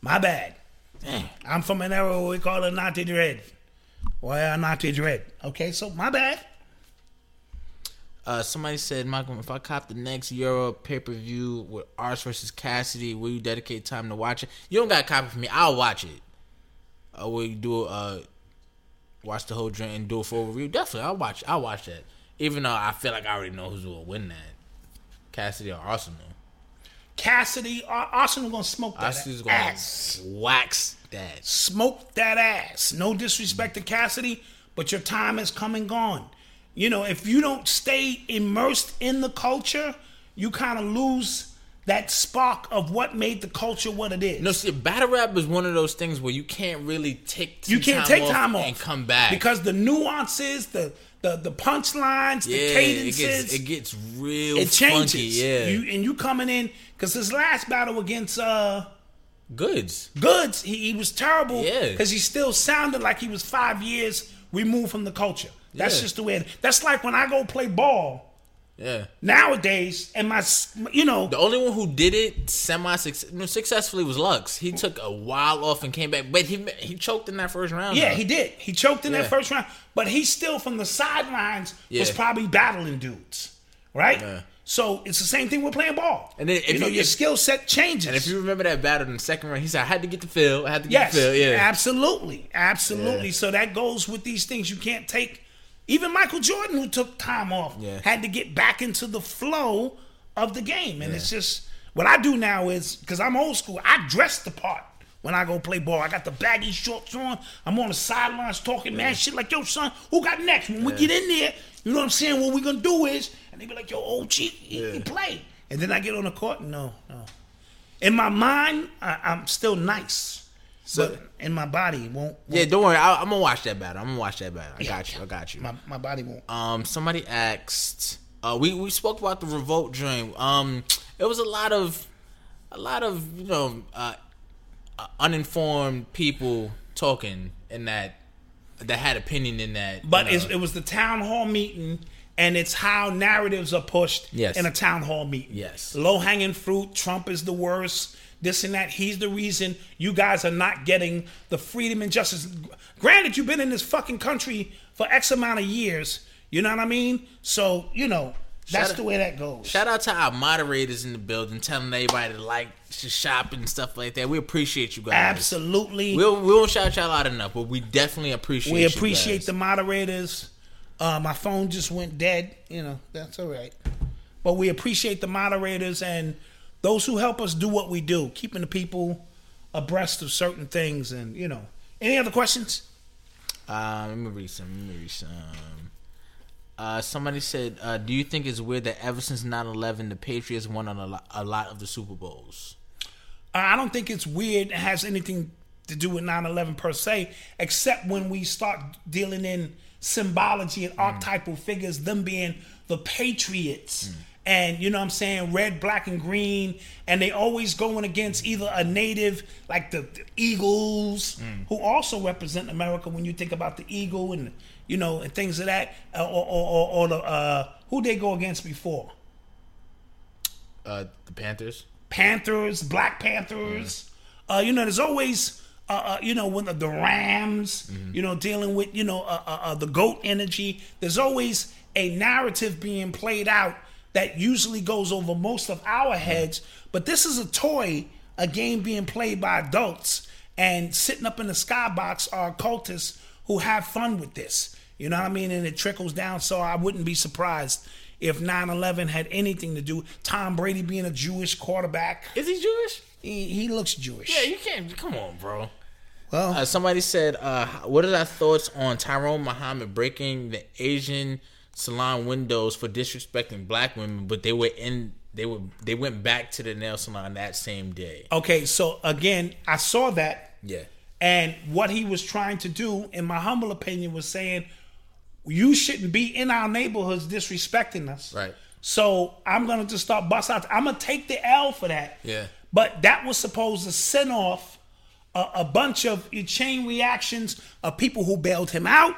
my bad. Dang. I'm from an era where we call it Nazi dread. Well, Nazi dread. Okay, so my bad. Uh, somebody said, Michael, if I cop the next URL pay per view with Arts versus Cassidy, will you dedicate time to watch it? You don't got to copy for me. I'll watch it. Uh, will you do uh, watch the whole drink and do a full review? Definitely, I'll watch. I'll watch that. Even though I feel like I already know who's gonna win that, Cassidy or Arsonal. Cassidy, Ar- Arsonal gonna smoke that Cassidy's gonna ass. wax that. smoke that ass. No disrespect to Cassidy, but your time has come and gone. You know, if you don't stay immersed in the culture, you kind of lose that spark of what made the culture what it is. No, see, battle rap is one of those things where you can't really take you can't take time off and come back because the nuances, the the the punchlines, yeah, the it cadences, gets it gets real it changes. funky. Yeah, you, and you coming in because his last battle against uh Goodz. Goodz, he, he was terrible. Yeah. Because he still sounded like he was five years removed from the culture. That's Yeah. just the way. It, that's like when I go play ball Yeah. nowadays, and my, you know, The only one who did it semi successfully was Lux. He took a while off and came back, but he he choked in that first round. yeah, though. he did. He choked in Yeah. that first round, but he still from the sidelines was probably battling dudes, right? Yeah. So it's the same thing with playing ball. And then if you know you- your if- skill set changes. And if you remember that battle in the second round, he said, "I had to get the feel. I had to get Yes, the feel." Yeah, absolutely, absolutely. Yeah. So that goes with these things. You can't take. Even Michael Jordan, who took time off, Yeah. had to get back into the flow of the game. And it's just what I do now is because I'm old school. I dress the part when I go play ball. I got the baggy shorts on. I'm on the sidelines talking man shit like, "Yo, son, who got next?" When we get in there, you know what I'm saying? What we gonna do is, and they be like, "Yo, OG, you, you play." And then I get on the court. No, no. In my mind, I, I'm still nice. But in my body, it won't. yeah. Don't worry, I, I'm gonna watch that battle. I'm gonna watch that battle. I Yeah. got you. I got you. My, my body won't. Um, somebody asked. Uh, we we spoke about the revolt dream. Um, it was a lot of, a lot of you know, uh, uh, uninformed people talking in that that had opinion in that. you But know. it was the town hall meeting, and it's how narratives are pushed Yes. in a town hall meeting. Yes. Low hanging fruit, Trump is the worst, this and that. He's the reason you guys are not getting the freedom and justice. Granted, you've been in this fucking country for X amount of years. You know what I mean? So, you know, that's Shout the out- way that goes. Shout out to our moderators in the building, telling everybody to like to shop and stuff like that. We appreciate you guys. Absolutely. We'll, we won't shout y'all out enough, but we definitely appreciate. we appreciate the moderators. Uh, my phone just went dead. You know, that's all right. But we appreciate the moderators and those who help us do what we do, keeping the people abreast of certain things. And, you know, any other questions? Uh, let me read some. Let me read some. Uh, somebody said, uh, "Do you think it's weird that ever since 9-11, the Patriots won on a lot, a lot of the Super Bowls?" I don't think it's weird. It has anything to do with 9 11 per se, except when we start dealing in symbology and archetypal figures, them being the Patriots. And you know what I'm saying? Red, black, and green. And they always going against either a native, like the, the Eagles, who also represent America when you think about the Eagle and, you know, and things of that. Or, or, or, or the, uh, who they go against before? Uh, the Panthers. Panthers, Black Panthers. Uh, you know, there's always, uh, uh, you know, when the, the Rams, you know, dealing with, you know, uh, uh, uh, the goat energy. There's always a narrative being played out that usually goes over most of our heads. But this is a toy, a game being played by adults, and sitting up in the skybox are cultists who have fun with this. You know what I mean? And it trickles down. So I wouldn't be surprised if 9-11 had anything to do Tom Brady being a Jewish quarterback. Is he Jewish? He, he looks Jewish. Yeah, you can't. Come on, bro. well, Uh, somebody said, uh, "What are our thoughts on Tyrone Muhammad breaking the Asian salon windows for disrespecting black women? But they were in. They were. They went back to the nail salon that same day. okay, so again, I saw that, Yeah. and what he was trying to do, in my humble opinion, was saying, you shouldn't be in our neighborhoods disrespecting us. Right. So I'm gonna just start bust out. I'm gonna take the L for that. Yeah. But that was supposed to send off a, a bunch of chain reactions of people who bailed him out,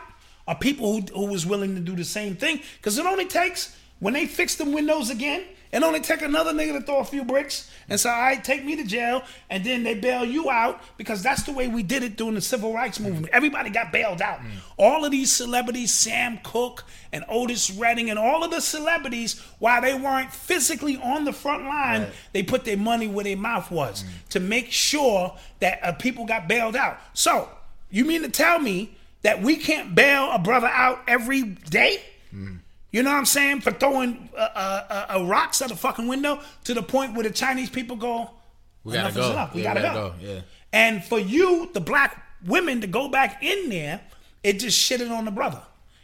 of people who, who was willing to do the same thing. Because it only takes when they fix them windows again, it only take another nigga to throw a few bricks and say, "All right, take me to jail," and then they bail you out because that's the way we did it during the civil rights movement. Everybody got bailed out. All of these celebrities, Sam Cooke and Otis Redding, and all of the celebrities, while they weren't physically on the front line, they put their money where their mouth was to make sure that uh, people got bailed out. So, you mean to tell me that we can't bail a brother out every day? You know what I'm saying? For throwing uh, uh, uh, rocks at a fucking window to the point where the Chinese people go, We gotta go. enough. We Yeah, gotta, we go. gotta go. Yeah. And for you, the black women, to go back in there, it just shitted on the brother.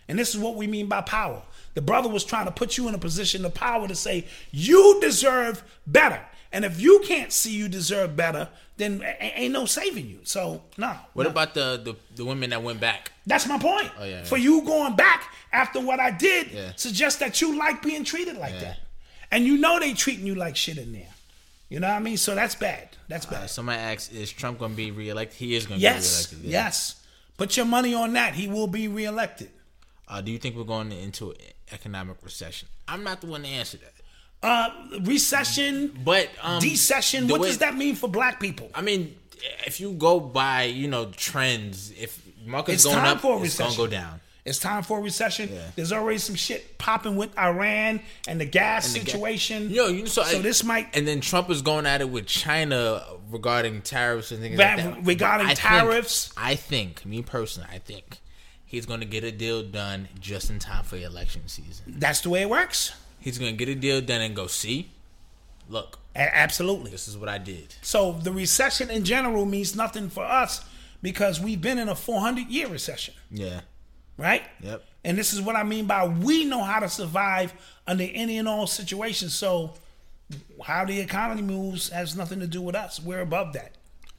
And this is what we mean by power. The brother was trying to put you in a position of power to say, you deserve better. And if you can't see you deserve better, then ain't no saving you. So, no. What no. about the, the the women that went back? That's my point. Oh, yeah, For you going back after what I did Yeah. suggests that you like being treated like Yeah. that. And you know they treating you like shit in there. You know what I mean? So that's bad. That's bad. Uh, somebody asked, "Is Trump going to be reelected?" He is going to yes. be reelected. yeah. Yes. Put your money on that. He will be reelected. Uh, do you think we're going into an economic recession? I'm not the one to answer that. Uh recession, But um, decession, what way- does that mean for black people? I mean, if you go by, you know, trends, if market's It's going time up, for a it's to go down. It's time for a recession. Yeah. There's already some shit popping with Iran and the gas And the ga- situation. Yo, you know, so, so I- this might And then Trump is going at it with China regarding tariffs and things That- like that. regarding I think- tariffs? I think, me personally, I think he's going to get a deal done just in time for the election season. that's the way it works. He's going to get a deal done and go, see, look, A- absolutely. this is what I did. So the recession in general means nothing for us because we've been in a 400 year recession, Yeah. right? Yep. And this is what I mean by we know how to survive under any and all situations. So how the economy moves has nothing to do with us. We're above that.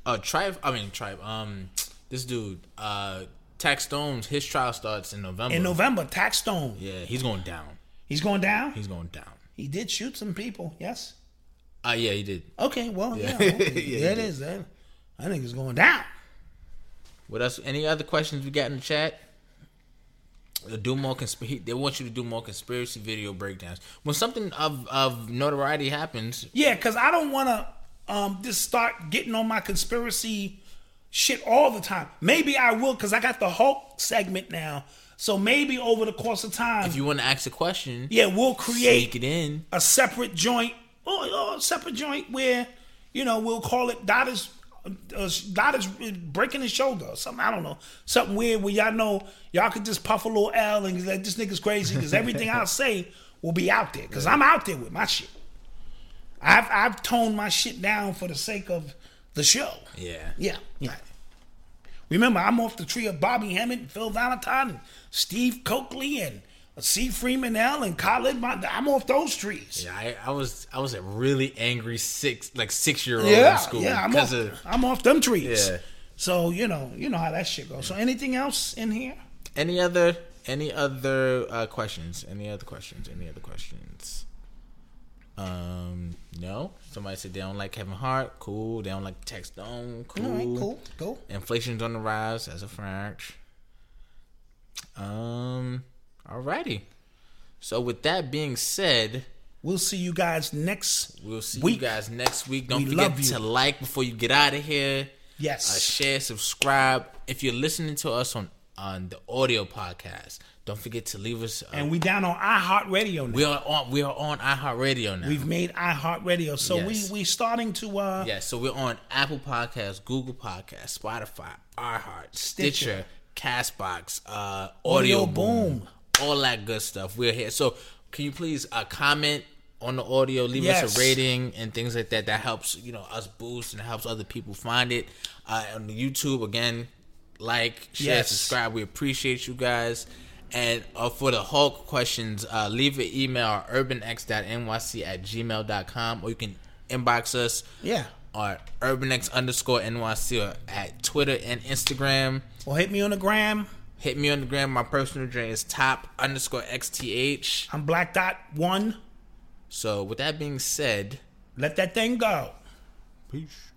Uh, Tribe, I mean, Tribe, um, this dude, uh, Tax Stones, his trial starts in November. In November, Tax Stone, Yeah, he's going down. He's going down. He's going down. He did shoot some people. Yes. Uh, yeah, he did. Okay. Well, yeah. Yeah. [laughs] okay. Yeah, there it he is. Then I think it's going down. What else? Any other questions we got in the chat? do more conspiracy. They want you to do more conspiracy video breakdowns. When something of of notoriety happens, Yeah, because I don't want to um, just start getting on my conspiracy shit all the time. Maybe I will because I got the Hulk segment now. So maybe over the course of time, if you want to ask a question, yeah, we'll create it in. a separate joint or, or a separate joint where you know we'll call it Dot is uh, Dot is breaking his shoulder or something. I don't know something weird where y'all know y'all could just puff a little L and like this nigga's crazy because everything I'll say will be out there because I'm out there with my shit. I've I've toned my shit down for the sake of the show. Yeah. Yeah, yeah. Remember, I'm off the tree of Bobby Hemmitt, and Phil Valentine, and Steve Cokely, and C. Freeman L. and Colin. Mon- I'm off those trees. Yeah, I, I was I was a really angry six like six year old Yeah, in school yeah, I'm because off, of I'm off them trees. Yeah. So you know, you know how that shit goes. So anything else in here? any other any other uh, questions? Any other questions? Any other questions? Um, no. Somebody said they don't like Kevin Hart. Cool. They don't like Tax Stone. Cool. All right, cool, cool. Inflation's on the rise as a fact. Um. Alrighty. So with that being said, We'll see you guys next. we'll see week. you guys next week. Don't We forget to like before you get out of here. Yes. Uh, share, subscribe. If you're listening to us on on the audio podcast, don't forget to leave us. And we down on iHeartRadio now. we are on we are on iHeartRadio now. We've made iHeartRadio, so Yes. we we starting to uh yeah, so we're on Apple Podcasts, Google Podcasts, Spotify, iHeart, Stitcher, Stitcher. Castbox, uh, Audio Audio Boom. Boom, all that good stuff. We're here. So can you please uh, comment on the audio, leave us a rating and things like that. That helps you know us boost and helps other people find it. Uh, on the YouTube again, like, share, Yes. subscribe. We appreciate you guys. And uh, for the Hulk questions, uh, leave an email at urbanx.nyc at gmail.com or you can inbox us yeah. or urbanx underscore NYC or at Twitter and Instagram. Or hit me on the gram. Hit me on the gram. My personal address is top underscore XTH. I'm Black Dot One. So with that being said, Let that thing go. peace.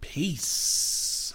Peace.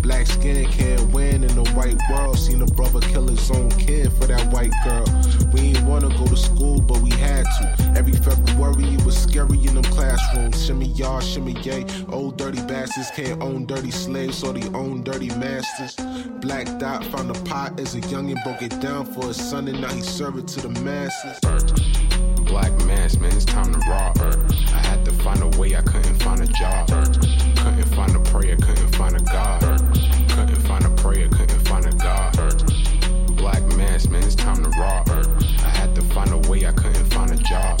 Black skin can't win in the white world. Seen a brother kill his own kid for that white girl. We ain't wanna go to school, but we had to. Every February it was scary in them classrooms. Shimmy y'all, shimmy yay. Old dirty bastards can't own dirty slaves, so they own dirty masters. Black Dot found a pot as a youngin', broke it down for his son, and now he serve it to the masses. Black mass, man, it's time to rock. I had to find a way, I couldn't find a job. Couldn't find a prayer, couldn't find a God. Man, it's time to rock. I had to find a way, I couldn't find a job.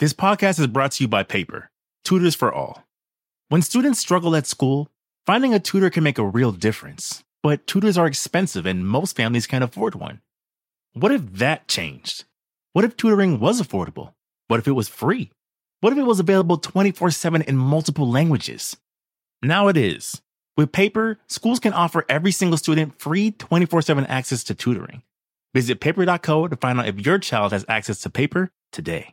This podcast is brought to you by Paper, Tutors for All. When students struggle at school, finding a tutor can make a real difference, but tutors are expensive and most families can't afford one. What if that changed? What if tutoring was affordable? What if it was free? What if it was available 24 7 in multiple languages? Now it is. With Paper, schools can offer every single student free 24 7 access to tutoring. Visit paper.co to find out if your child has access to paper today.